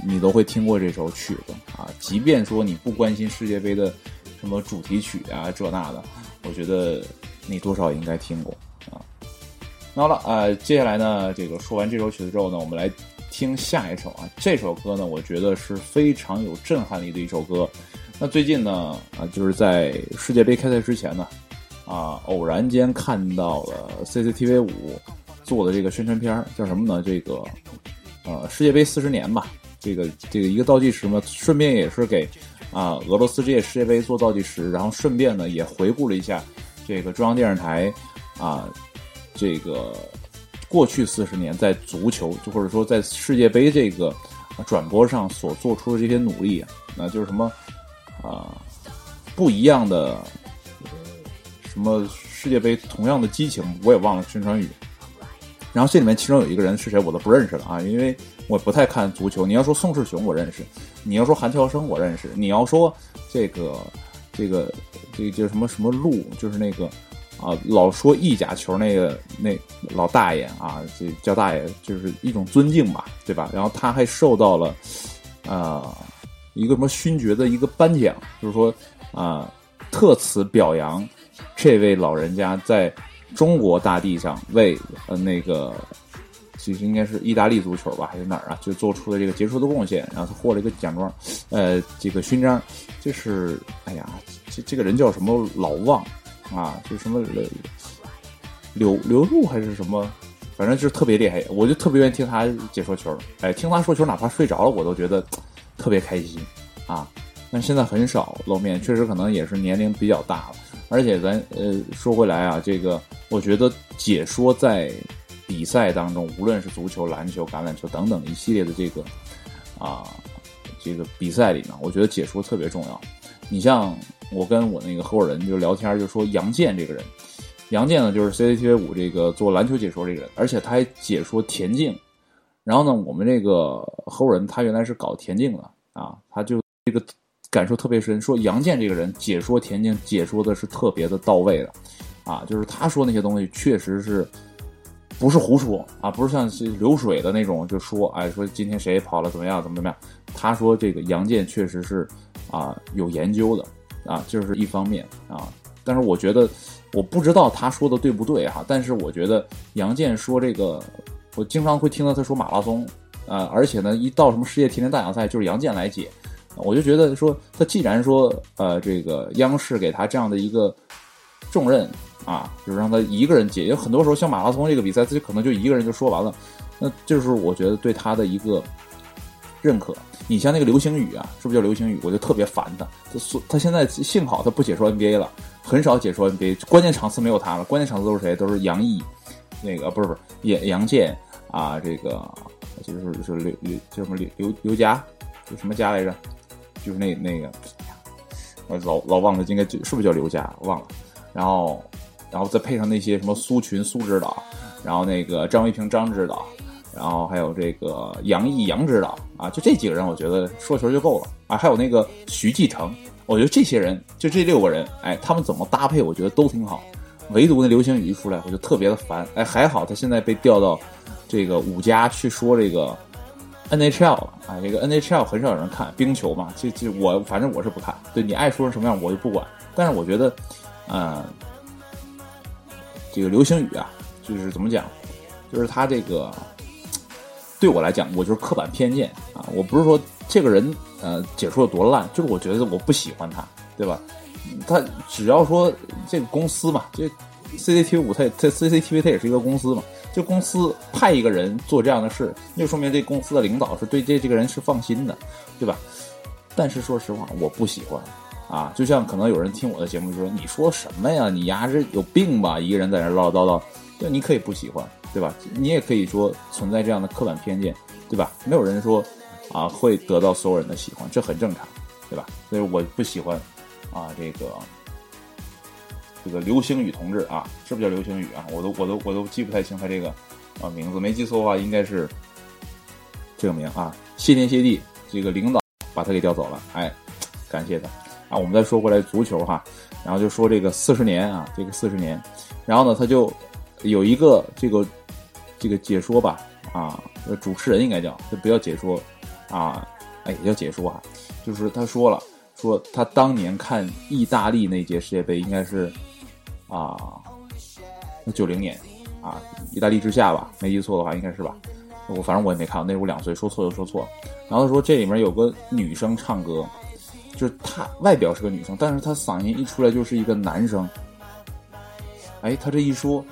你都会听过这首曲子啊。即便说你不关心世界杯的什么主题曲啊这那的，我觉得你多少应该听过啊。那好了，呃，接下来呢，这个说完这首曲子之后呢，我们来听下一首啊。这首歌呢，我觉得是非常有震撼力的一首歌。那最近呢，啊，就是在世界杯开赛之前呢，啊，偶然间看到了 CCTV 五做的这个宣传片儿，叫什么呢？这个呃，世界杯四十年吧，这个这个一个倒计时嘛，顺便也是给啊俄罗斯这届世界杯做倒计时，然后顺便呢也回顾了一下这个中央电视台啊这个过去四十年在足球，就或者说在世界杯这个转播上所做出的这些努力啊，那就是什么啊不一样的什么世界杯同样的激情，我也忘了宣传语。然后这里面其中有一个人是谁，我都不认识了啊，因为我不太看足球。你要说宋世雄，我认识；你要说韩乔生，我认识；你要说这个这个这个叫什么什么路，就是那个啊，老说意甲球那个那老大爷啊，这叫大爷，就是一种尊敬吧，对吧？然后他还受到了啊、一个什么勋爵的一个颁奖，就是说啊、特此表扬这位老人家在中国大地上为呃那个其实应该是意大利足球吧，还是哪儿啊？就做出了这个杰出的贡献，然后他获了一个奖状，呃，这个勋章。这是哎呀，这这个人叫什么老旺啊？就什么刘刘刘路还是什么？反正就是特别厉害，我就特别愿意听他解说球。哎，听他说球，哪怕睡着了，我都觉得特别开心啊。但现在很少露面，确实可能也是年龄比较大了。而且咱呃说回来啊，这个我觉得解说在比赛当中，无论是足球、篮球、橄榄球等等一系列的这个啊这个比赛里呢，我觉得解说特别重要。你像我跟我那个合伙人就聊天，就说杨健这个人，杨健呢就是 CCTV 五这个做篮球解说这个人，而且他还解说田径。然后呢，我们这个合伙人他原来是搞田径的啊，他就这个感受特别深，说杨健这个人解说田径解说的是特别的到位的，啊，就是他说那些东西确实是不是胡说啊，不是像是流水的那种，就说哎说今天谁跑了怎么样怎么怎么样，他说这个杨健确实是啊有研究的啊，这是一方面啊，但是我觉得我不知道他说的对不对哈、但是我觉得杨健说这个，我经常会听到他说马拉松啊，而且呢一到什么世界田径大奖赛就是杨健来解。我就觉得说，他既然说，呃，这个央视给他这样的一个重任啊，就是让他一个人解，有很多时候像马拉松这个比赛，他就可能就一个人就说完了，那就是我觉得对他的一个认可。你像那个流星雨啊，是不是叫流星雨？我就特别烦他，他说他现在幸好他不解说 NBA 了，很少解说 NBA，关键场次没有他了，关键场次都是谁？都是杨毅，那个不是不是杨杨健啊，这个就是就是刘刘叫什么刘刘刘佳，就什么佳来着？就是那那个，我老老忘了，应该是不是叫刘佳，忘了。然后，然后再配上那些什么苏群苏指导，然后那个张维平张指导，然后还有这个杨毅杨指导啊，就这几个人，我觉得说球就够了啊。还有那个徐继成，我觉得这些人就这六个人，哎，他们怎么搭配，我觉得都挺好。唯独那流星雨一出来，我就特别的烦。哎，还好他现在被调到这个五家去说这个 NHL 啊，这个 NHL 很少有人看冰球嘛，这这我反正我是不看。对你爱说成什么样我就不管，但是我觉得，呃，这个流星雨啊，就是怎么讲，就是他这个对我来讲，我就是刻板偏见啊。我不是说这个人呃解说有多烂，就是我觉得我不喜欢他，对吧？他只要说这个公司嘛，这 CCTV 五，它也它 CCTV 它也是一个公司嘛，这公司派一个人做这样的事，就说明这公司的领导是对这这个人是放心的，对吧？但是说实话，我不喜欢啊，就像可能有人听我的节目就说：“你说什么呀？你丫是有病吧？一个人在那唠唠叨叨。”对，你可以不喜欢，对吧？你也可以说存在这样的刻板偏见，对吧？没有人说啊会得到所有人的喜欢，这很正常，对吧？所以我不喜欢啊这个这个流星雨同志啊，是不是叫流星雨啊？我都我都我都记不太清他这个啊名字，没记错的话应该是这个名啊。谢天谢地，这个领导把他给调走了，哎，感谢他啊。我们再说回来足球哈，然后就说这个四十年啊，这个四十年，然后呢他就有一个这个这个解说吧啊，主持人应该叫，就不要解说，啊，哎，也叫解说啊，就是他说了，说他当年看意大利那届世界杯应该是啊，九零年啊，意大利之下吧，没记错的话应该是吧。我反正我也没看，那时候我两岁，说错就说错。然后他说这里面有个女生唱歌，就是她外表是个女生，但是她嗓音一出来就是一个男生。哎，他这一说，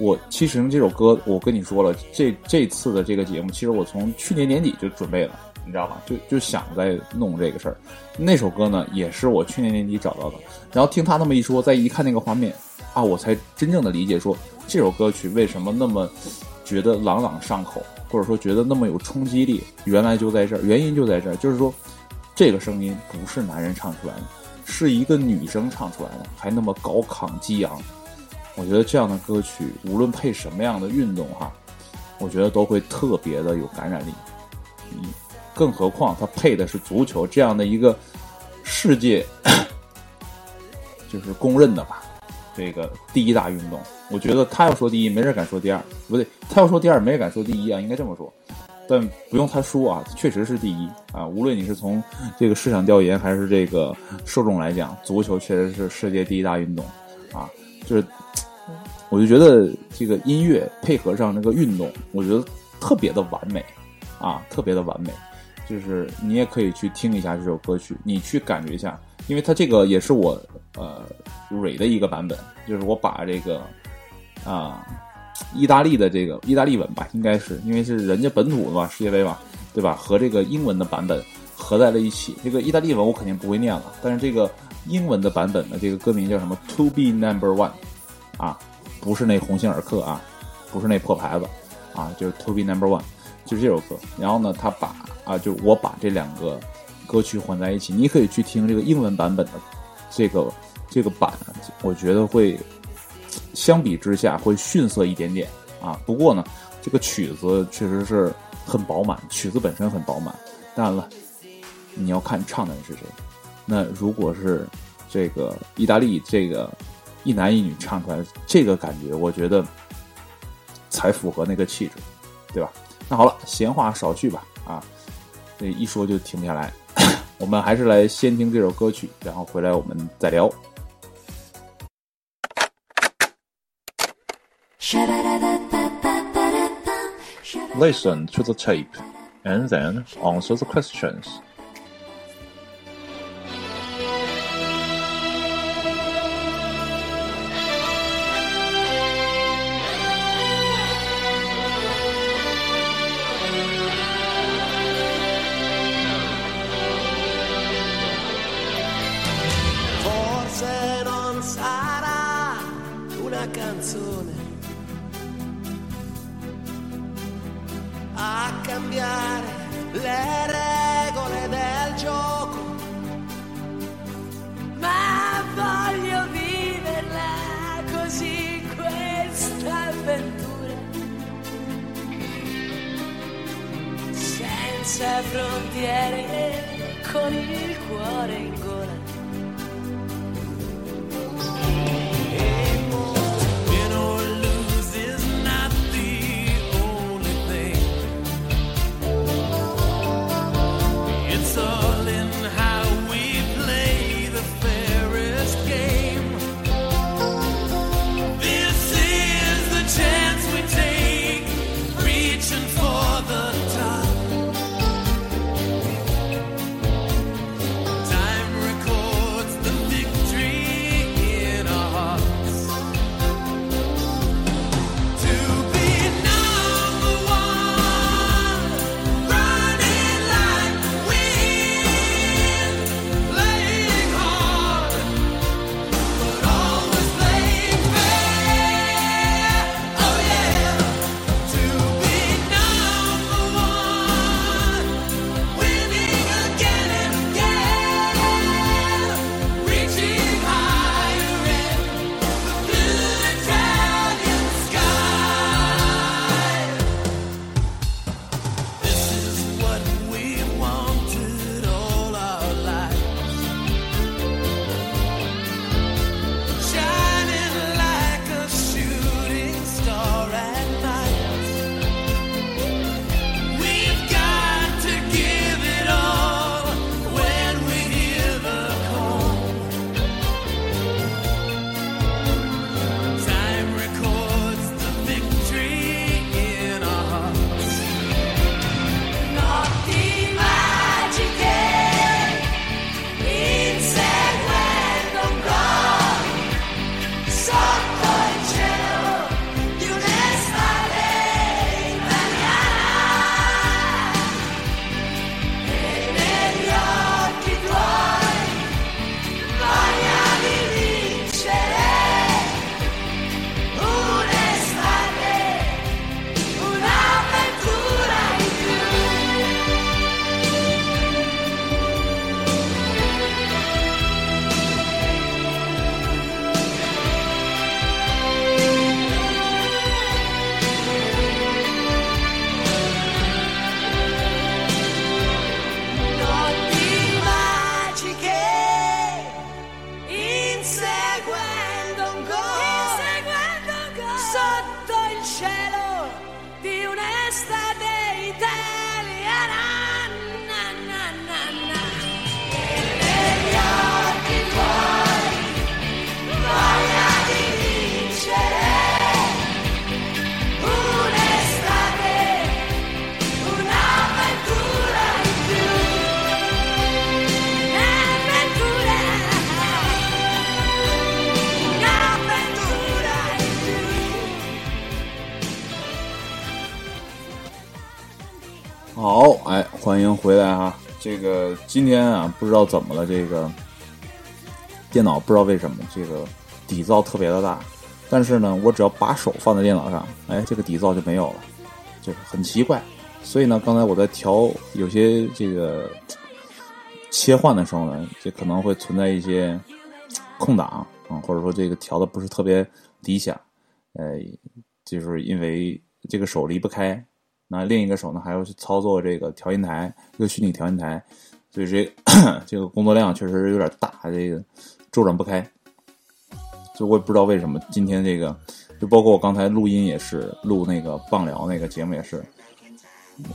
我其实这首歌我跟你说了，这这次的这个节目，其实我从去年年底就准备了，你知道吧？就就想在弄这个事儿。那首歌呢，也是我去年年底找到的。然后听他那么一说，再一看那个画面啊，我才真正的理解说这首歌曲为什么那么觉得朗朗上口，或者说觉得那么有冲击力。原来就在这儿，原因就在这儿，就是说这个声音不是男人唱出来的，是一个女生唱出来的，还那么高亢激昂。我觉得这样的歌曲，无论配什么样的运动哈，我觉得都会特别的有感染力。嗯，更何况它配的是足球这样的一个世界，就是公认的吧，这个第一大运动。我觉得他要说第一，没人敢说第二，不对，他要说第二，没人敢说第一啊，应该这么说。但不用他说啊，确实是第一啊。无论你是从这个市场调研还是这个受众来讲，足球确实是世界第一大运动啊。就是，我就觉得这个音乐配合上这个运动，我觉得特别的完美啊，特别的完美。就是你也可以去听一下这首歌曲，你去感觉一下，因为它这个也是我呃蕊的一个版本，就是我把这个啊。意大利的这个意大利文吧，应该是因为是人家本土的嘛，世界杯嘛，对吧？和这个英文的版本合在了一起。这个意大利文我肯定不会念了，但是这个英文的版本的这个歌名叫什么？To be number one，啊，不是那鸿星尔克啊，不是那破牌子啊，就是 To be number one，就是这首歌。然后呢，他把啊，就我把这两个歌曲混在一起，你可以去听这个英文版本的这个这个版，我觉得会。相比之下会逊色一点点啊，不过呢，这个曲子确实是很饱满，曲子本身很饱满。当然了，你要看唱的人是谁。那如果是这个意大利这个一男一女唱出来，这个感觉，我觉得才符合那个气质，对吧？那好了，闲话少叙吧，啊，这一说就停不下来。我们还是来先听这首歌曲，然后回来我们再聊。Listen to the tape and then answer the questions. bless that. 好，哎，欢迎回来哈。这个今天啊，不知道怎么了，这个电脑不知道为什么这个底噪特别的大，但是呢，我只要把手放在电脑上，哎，这个底噪就没有了，就是很奇怪。所以呢，刚才我在调有些这个切换的时候呢，这可能会存在一些空档啊，或者说这个调的不是特别理想，呃，就是因为这个手离不开，那另一个手呢还要去操作这个调音台，一个虚拟调音台，所以这 这个工作量确实有点大，这个周转不开。所以我也不知道为什么今天这个，就包括我刚才录音也是录那个棒聊那个节目也是，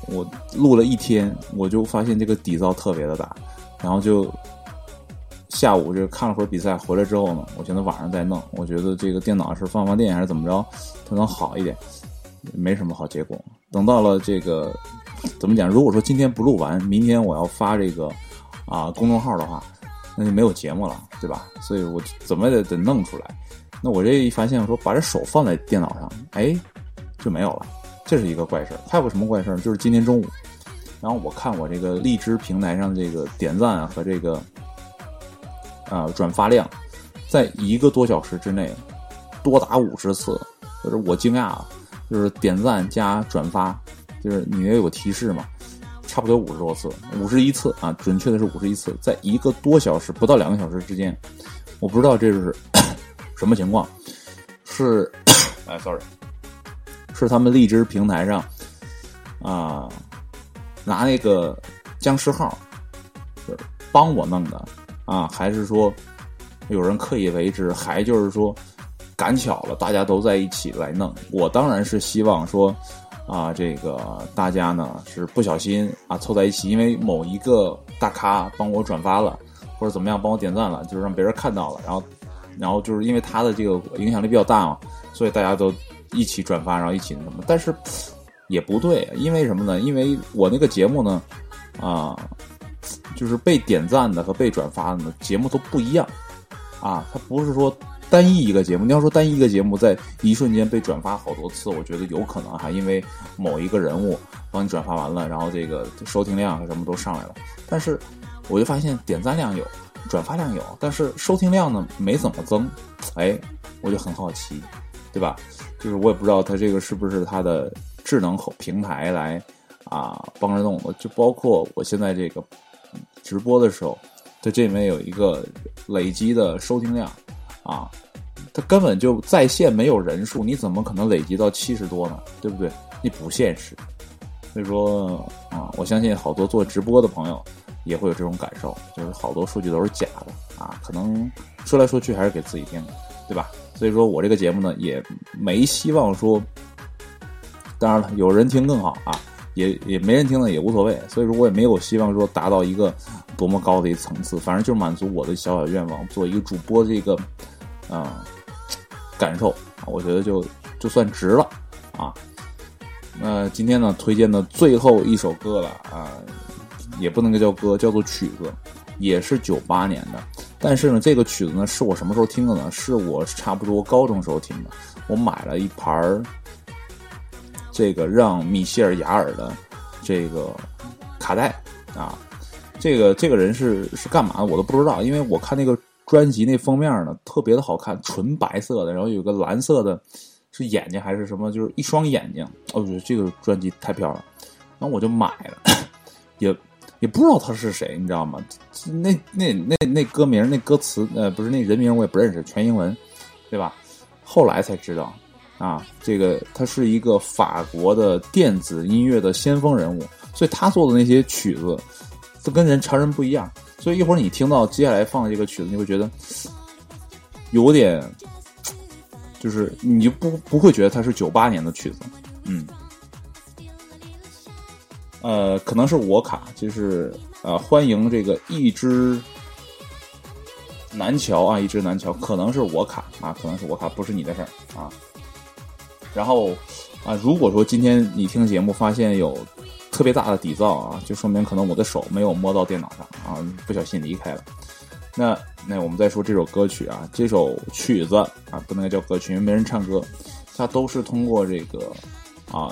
我录了一天，我就发现这个底噪特别的大，然后就下午就看了会儿比赛，回来之后呢，我现在晚上再弄，我觉得这个电脑是放放电还是怎么着，它能好一点，没什么好结果。等到了这个怎么讲？如果说今天不录完，明天我要发这个啊公众号的话，那就没有节目了，对吧？所以我怎么也得得弄出来。那我这一发现，我说把这手放在电脑上，哎，就没有了，这是一个怪事儿。还有个什么怪事儿？就是今天中午，然后我看我这个荔枝平台上这个点赞和这个啊、转发量，在一个多小时之内多达五十次，就是我惊讶了。就是点赞加转发，就是你也有个提示嘛，差不多五十多次，五十一次啊，准确的是五十一次，在一个多小时不到两个小时之间，我不知道这是 什么情况，是 哎，sorry，是他们荔枝平台上啊、拿那个僵尸号就是帮我弄的啊，还是说有人刻意为之，还就是说。赶巧了，大家都在一起来弄。我当然是希望说，啊，这个大家呢是不小心啊凑在一起，因为某一个大咖帮我转发了，或者怎么样帮我点赞了，就是让别人看到了，然后，然后就是因为他的这个影响力比较大嘛，所以大家都一起转发，然后一起那什么。但是也不对，因为什么呢？因为我那个节目呢，啊，就是被点赞的和被转发的呢节目都不一样，啊，它不是说。单一一个节目，你要说单一一个节目在一瞬间被转发好多次，我觉得有可能哈，因为某一个人物帮你转发完了，然后这个收听量什么都上来了。但是我就发现点赞量有，转发量有，但是收听量呢没怎么增，哎，我就很好奇，对吧？就是我也不知道它这个是不是它的智能口平台来啊帮着弄的，就包括我现在这个直播的时候，它这里面有一个累积的收听量。啊，他根本就在线没有人数，你怎么可能累积到七十多呢？对不对？你不现实。所以说啊，我相信好多做直播的朋友也会有这种感受，就是好多数据都是假的啊，可能说来说去还是给自己听，对吧？所以说我这个节目呢，也没希望说，当然了，有人听更好啊，也也没人听呢也无所谓。所以说我也没有希望说达到一个多么高的一层次，反正就满足我的小小愿望，做一个主播这个。啊、感受，我觉得就就算值了啊。那今天呢，推荐的最后一首歌了啊，也不能叫歌，叫做曲子，也是九八年的。但是呢，这个曲子呢，是我什么时候听的呢？是我差不多高中时候听的。我买了一盘儿这个让米歇尔·雅尔的这个卡带啊。这个这个人是是干嘛的，我都不知道，因为我看那个。专辑那封面呢，特别的好看，纯白色的，然后有个蓝色的，是眼睛还是什么？就是一双眼睛。哦，我觉得这个专辑太漂亮，然后我就买了，也也不知道他是谁，你知道吗？那那那那歌名、那歌词，呃，不是那人名，我也不认识，全英文，对吧？后来才知道，啊，这个他是一个法国的电子音乐的先锋人物，所以他做的那些曲子，都跟人常人不一样。所以一会儿你听到接下来放的这个曲子，你会觉得有点，就是你就不不会觉得它是九八年的曲子，嗯，呃，可能是我卡，就是呃，欢迎这个一只南桥啊，一只南桥，可能是我卡啊，可能是我卡，不是你的事儿啊。然后啊，如果说今天你听节目发现有。特别大的底噪啊，就说明可能我的手没有摸到电脑上啊，不小心离开了。那那我们再说这首歌曲啊，这首曲子啊，不能叫歌曲，因为没人唱歌，它都是通过这个啊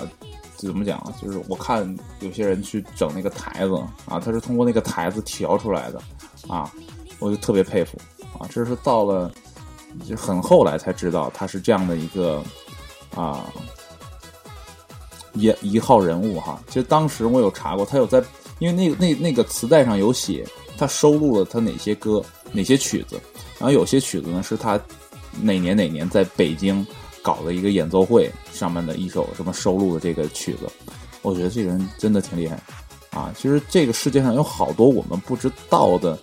这怎么讲啊？就是我看有些人去整那个台子啊，他是通过那个台子调出来的啊，我就特别佩服啊。这是到了就很后来才知道他是这样的一个啊一一号人物哈。其实当时我有查过，他有在，因为那个那那个磁带上有写他收录了他哪些歌、哪些曲子，然后有些曲子呢是他哪年哪年在北京搞的一个演奏会上面的一首什么收录的这个曲子，我觉得这个人真的挺厉害啊！其实这个世界上有好多我们不知道的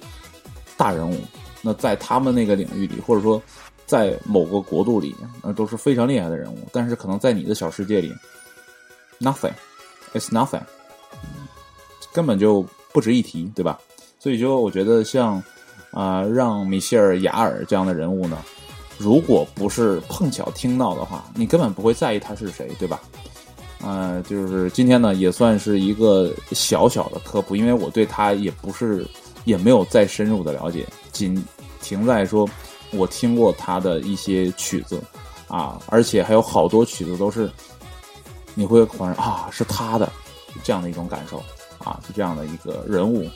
大人物，那在他们那个领域里，或者说在某个国度里，那都是非常厉害的人物，但是可能在你的小世界里，nothing，it's nothing，根本就不值一提，对吧？所以就我觉得像啊、让米歇尔·雅尔这样的人物呢，如果不是碰巧听到的话，你根本不会在意他是谁，对吧？呃，就是今天呢，也算是一个小小的科普，因为我对他也不是，也没有再深入的了解，仅停在说我听过他的一些曲子啊，而且还有好多曲子都是你会恍然啊，是他的这样的一种感受啊，是这样的一个人物。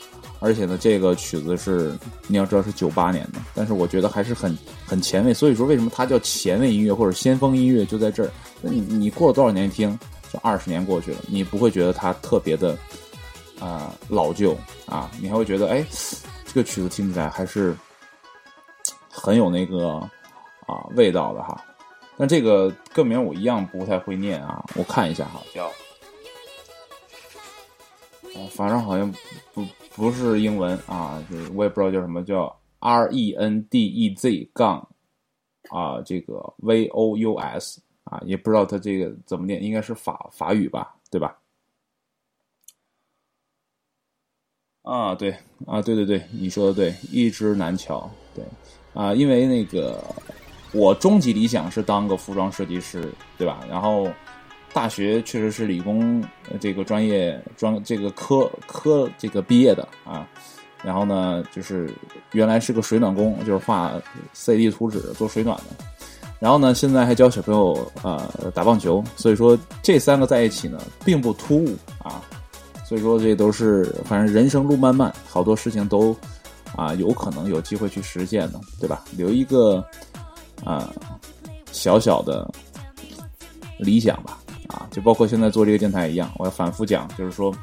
而且呢，这个曲子是你要知道是九八年的，但是我觉得还是很很前卫。所以说，为什么它叫前卫音乐或者先锋音乐，就在这儿。那你你过了多少年听，就二十年过去了，你不会觉得它特别的啊、老旧啊，你还会觉得哎，这个曲子听起来还是很有那个啊味道的哈。但这个歌名我一样不太会念啊，我看一下哈，叫。哦，反正好像不不是英文啊，就是我也不知道叫什么，叫 R E N D E Z 杠啊，这个 V O U S 啊，也不知道它这个怎么念，应该是法法语吧，对吧？啊，对啊，对对对，你说的对，一枝难桥，对啊，因为那个我终极理想是当个服装设计师，对吧？然后大学确实是理工这个专业专这个科科这个毕业的啊，然后呢，就是原来是个水暖工，就是画 CAD 图纸做水暖的，然后呢，现在还教小朋友呃打棒球，所以说这三个在一起呢，并不突兀啊，所以说这都是反正人生路漫漫，好多事情都啊有可能有机会去实现的，对吧？留一个啊小小的理想吧。啊，就包括现在做这个电台一样，我要反复讲，就是说，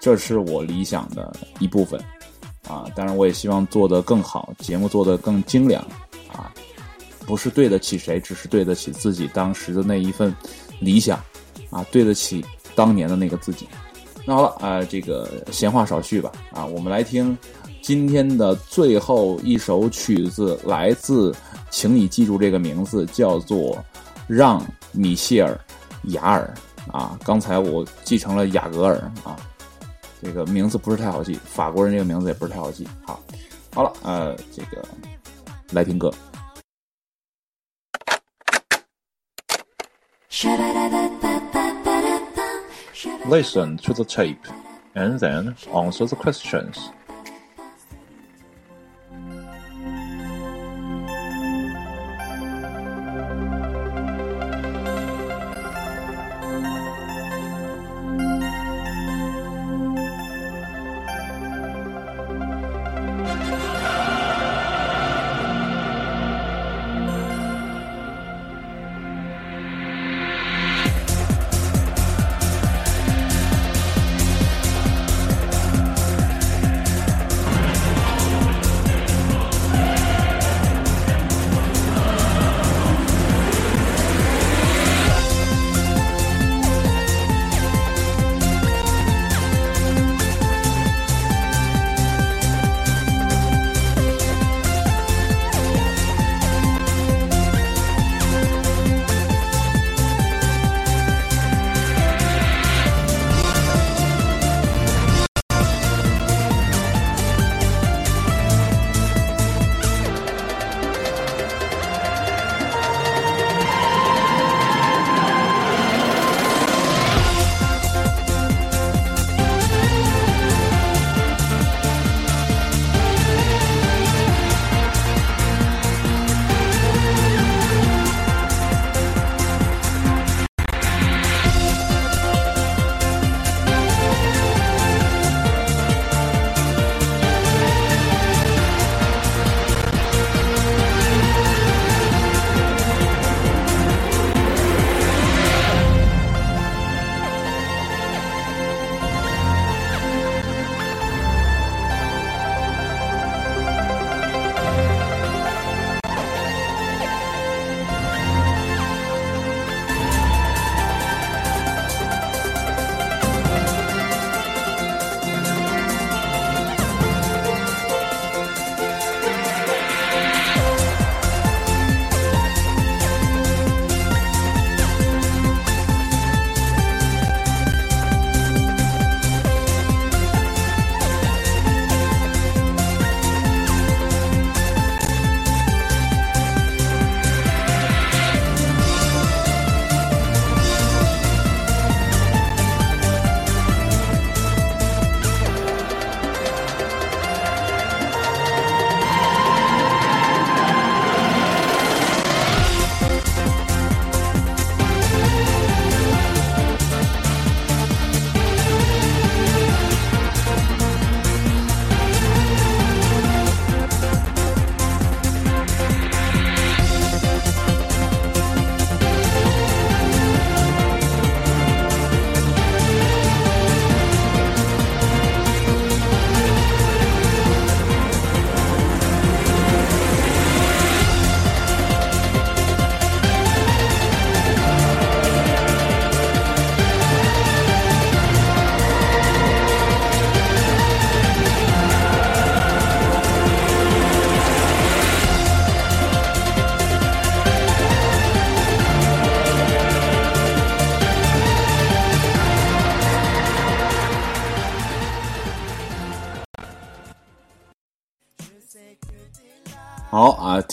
这是我理想的一部分，啊，当然我也希望做得更好，节目做得更精良，啊，不是对得起谁，只是对得起自己当时的那一份理想，啊，对得起当年的那个自己。那好了，啊、这个闲话少叙吧，啊，我们来听今天的最后一首曲子，来自，请你记住这个名字，叫做《让米歇尔》。雅尔啊，刚才我继承了雅戈尔啊，这个名字不是太好记，法国人这个名字也不是太好记。好，好了，呃，这个来听歌。Listen to the tape and then answer the questions.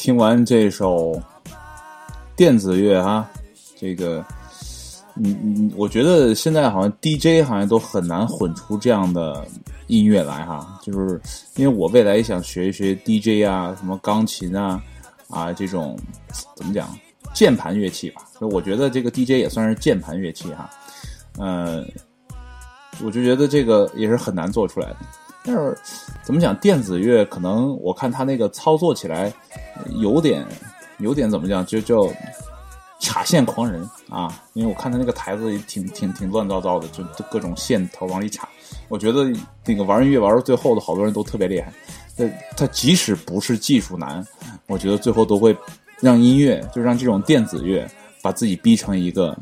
听完这首电子乐哈，这个，嗯嗯，我觉得现在好像 DJ 好像都很难混出这样的音乐来哈，就是因为我未来也想学一学 DJ 啊，什么钢琴啊啊这种怎么讲键盘乐器吧，所以我觉得这个 DJ 也算是键盘乐器哈，呃，我就觉得这个也是很难做出来的。但是怎么讲，电子乐可能我看它那个操作起来有点有点怎么讲，就叫插线狂人啊。因为我看它那个台子也挺挺挺乱糟糟的，就就各种线头往里插。我觉得那个玩音乐玩到最后的好多人都特别厉害。他他即使不是技术难，我觉得最后都会让音乐，就让这种电子乐把自己逼成一个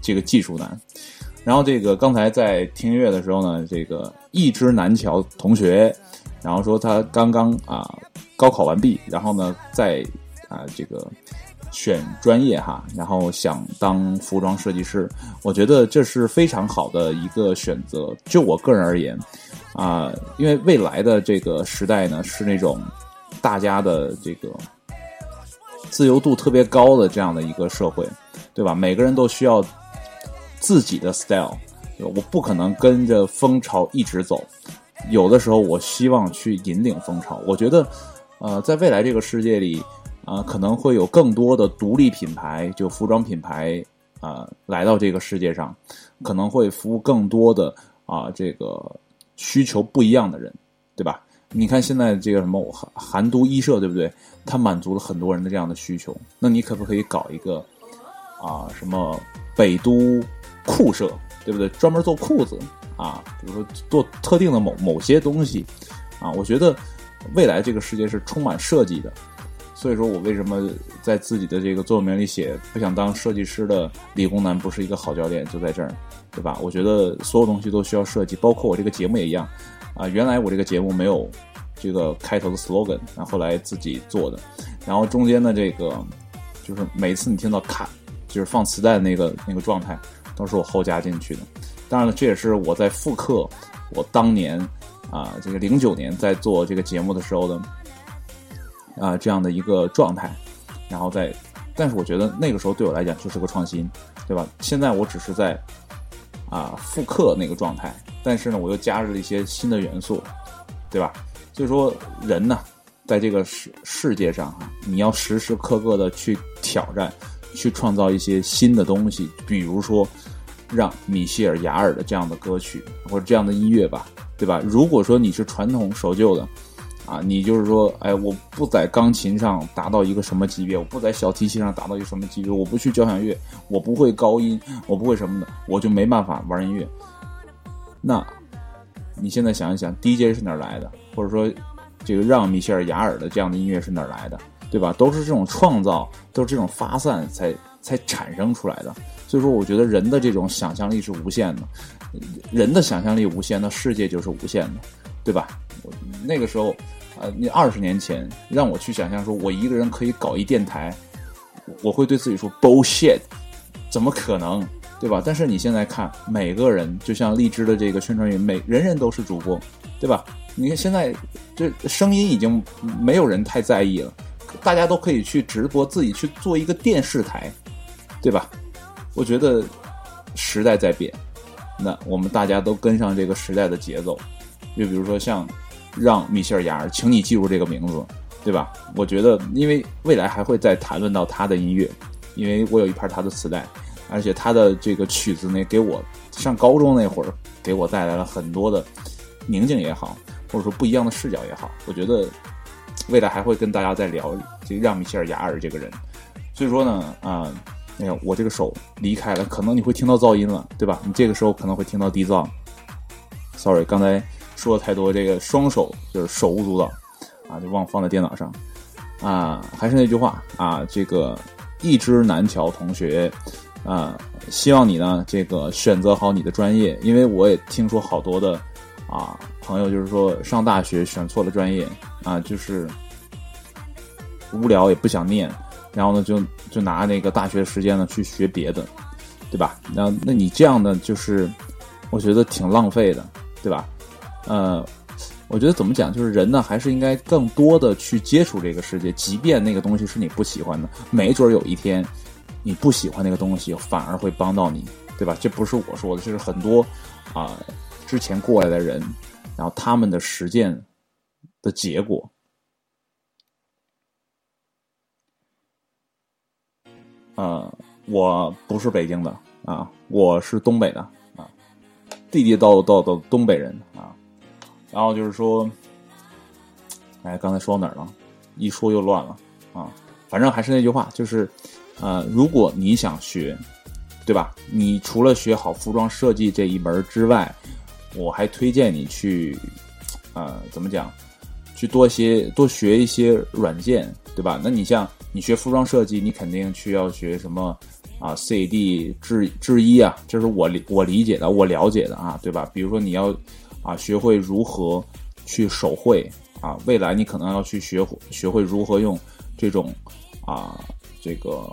这个技术难。然后这个刚才在听音乐的时候呢，这个一枝南桥同学，然后说他刚刚啊高考完毕，然后呢在啊这个选专业哈，然后想当服装设计师，我觉得这是非常好的一个选择。就我个人而言啊，因为未来的这个时代呢是那种大家的这个自由度特别高的这样的一个社会，对吧？每个人都需要。自己的 style，我不可能跟着风潮一直走。有的时候，我希望去引领风潮。我觉得，呃，在未来这个世界里，啊、可能会有更多的独立品牌，就服装品牌啊、来到这个世界上，可能会服务更多的啊、这个需求不一样的人，对吧？你看现在这个什么韩韩都衣舍，对不对？它满足了很多人的这样的需求。那你可不可以搞一个啊、什么北都？酷社，对不对？专门做裤子啊，比如说做特定的某某些东西啊，我觉得未来这个世界是充满设计的。所以说我为什么在自己的这个座右铭里写不想当设计师的理工男不是一个好教练，就在这儿，对吧？我觉得所有东西都需要设计，包括我这个节目也一样啊。原来我这个节目没有这个开头的 slogan，然后来自己做的，然后中间的这个就是每次你听到卡，就是放磁带的那个那个状态。都是我后加进去的，当然了，这也是我在复刻我当年啊，这个零九年在做这个节目的时候的啊这样的一个状态，然后再，但是我觉得那个时候对我来讲就是个创新，对吧？现在我只是在啊复刻那个状态，但是呢，我又加入了一些新的元素，对吧？所以说，人呢，在这个世世界上啊，你要时时刻刻的去挑战。去创造一些新的东西，比如说让米歇尔·雅尔的这样的歌曲或者这样的音乐吧，对吧？如果说你是传统守旧的，啊，你就是说，哎，我不在钢琴上达到一个什么级别，我不在小提琴上达到一个什么级别，我不去交响乐，我不会高音，我不会什么的，我就没办法玩音乐。那你现在想一想，DJ 是哪来的？或者说，这个让米歇尔·雅尔的这样的音乐是哪来的？对吧？都是这种创造，都是这种发散才才产生出来的。所以说，我觉得人的这种想象力是无限的，人的想象力无限，那世界就是无限的，对吧？我那个时候，呃，你二十年前让我去想象说，我一个人可以搞一电台，我会对自己说 bullshit，怎么可能？对吧？但是你现在看，每个人就像荔枝的这个宣传员，每人人都是主播，对吧？你看现在这声音已经没有人太在意了。大家都可以去直播，自己去做一个电视台，对吧？我觉得时代在变，那我们大家都跟上这个时代的节奏。就比如说像让米歇尔·雅尔，请你记住这个名字，对吧？我觉得，因为未来还会再谈论到他的音乐，因为我有一盘他的磁带，而且他的这个曲子呢，给我上高中那会儿给我带来了很多的宁静也好，或者说不一样的视角也好，我觉得。未来还会跟大家再聊这让米歇尔·雅尔这个人，所以说呢，啊，哎呀，我这个手离开了，可能你会听到噪音了，对吧？你这个时候可能会听到低噪。Sorry，刚才说了太多，这个双手就是手舞足蹈啊，就忘放在电脑上啊。还是那句话啊，这个一枝南桥同学啊，希望你呢这个选择好你的专业，因为我也听说好多的啊朋友就是说上大学选错了专业。啊，就是无聊也不想念，然后呢，就就拿那个大学时间呢去学别的，对吧？那那你这样的就是，我觉得挺浪费的，对吧？呃，我觉得怎么讲，就是人呢，还是应该更多的去接触这个世界，即便那个东西是你不喜欢的，没准有一天你不喜欢那个东西，反而会帮到你，对吧？这不是我说的，这是很多啊、之前过来的人，然后他们的实践的结果。呃，我不是北京的啊，我是东北的啊，地地道道的东北人啊。然后就是说，哎，刚才说到哪儿了？一说又乱了啊。反正还是那句话，就是呃，如果你想学，对吧？你除了学好服装设计这一门之外，我还推荐你去呃，怎么讲？去多些多学一些软件，对吧？那你像你学服装设计，你肯定去要学什么啊？CAD 制制衣啊，这是我理我理解的，我了解的啊，对吧？比如说你要啊学会如何去手绘啊，未来你可能要去学学会如何用这种啊这个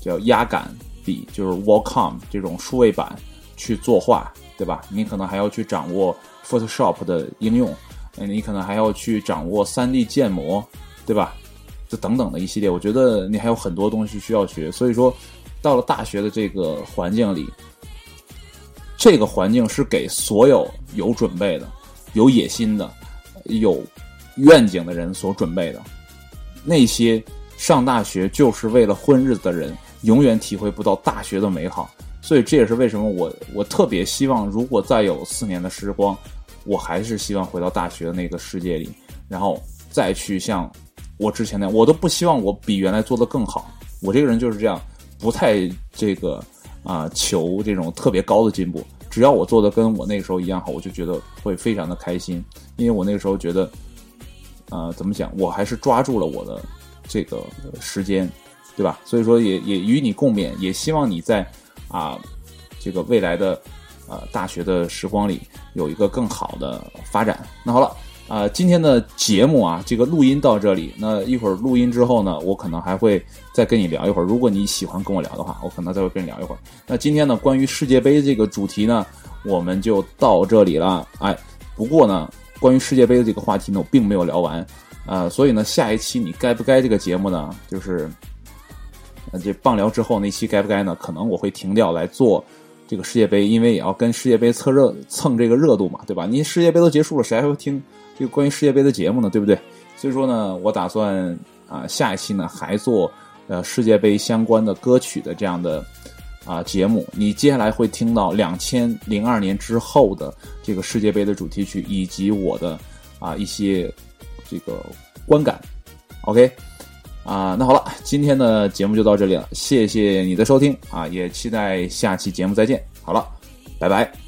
叫压感笔，就是 Wacom 这种数位板去作画，对吧？你可能还要去掌握 Photoshop 的应用。你可能还要去掌握 3D 建模，对吧？这等等的一系列，我觉得你还有很多东西需要学。所以说，到了大学的这个环境里，这个环境是给所有有准备的、有野心的、有愿景的人所准备的。那些上大学就是为了混日子的人，永远体会不到大学的美好。所以这也是为什么我我特别希望，如果再有四年的时光。我还是希望回到大学的那个世界里，然后再去像我之前那样，我都不希望我比原来做的更好。我这个人就是这样，不太这个啊、求这种特别高的进步。只要我做的跟我那个时候一样好，我就觉得会非常的开心。因为我那个时候觉得，呃，怎么讲，我还是抓住了我的这个时间，对吧？所以说也也与你共勉，也希望你在啊、这个未来的。呃，大学的时光里有一个更好的发展。那好了，呃，今天的节目啊，这个录音到这里。那一会儿录音之后呢，我可能还会再跟你聊一会儿。如果你喜欢跟我聊的话，我可能再会跟你聊一会儿。那今天呢，关于世界杯这个主题呢，我们就到这里了。哎，不过呢，关于世界杯的这个话题呢，我并没有聊完。呃，所以呢，下一期你该不该这个节目呢，就是呃这棒聊之后那期该不该呢？可能我会停掉来做。这个世界杯，因为也要跟世界杯蹭热蹭这个热度嘛，对吧？你世界杯都结束了，谁还会听这个关于世界杯的节目呢？对不对？所以说呢，我打算啊、下一期呢还做呃世界杯相关的歌曲的这样的啊、节目。你接下来会听到两千零二年之后的这个世界杯的主题曲，以及我的啊、一些这个观感。OK。啊，那好了，今天的节目就到这里了，谢谢你的收听啊，也期待下期节目再见。好了，拜拜。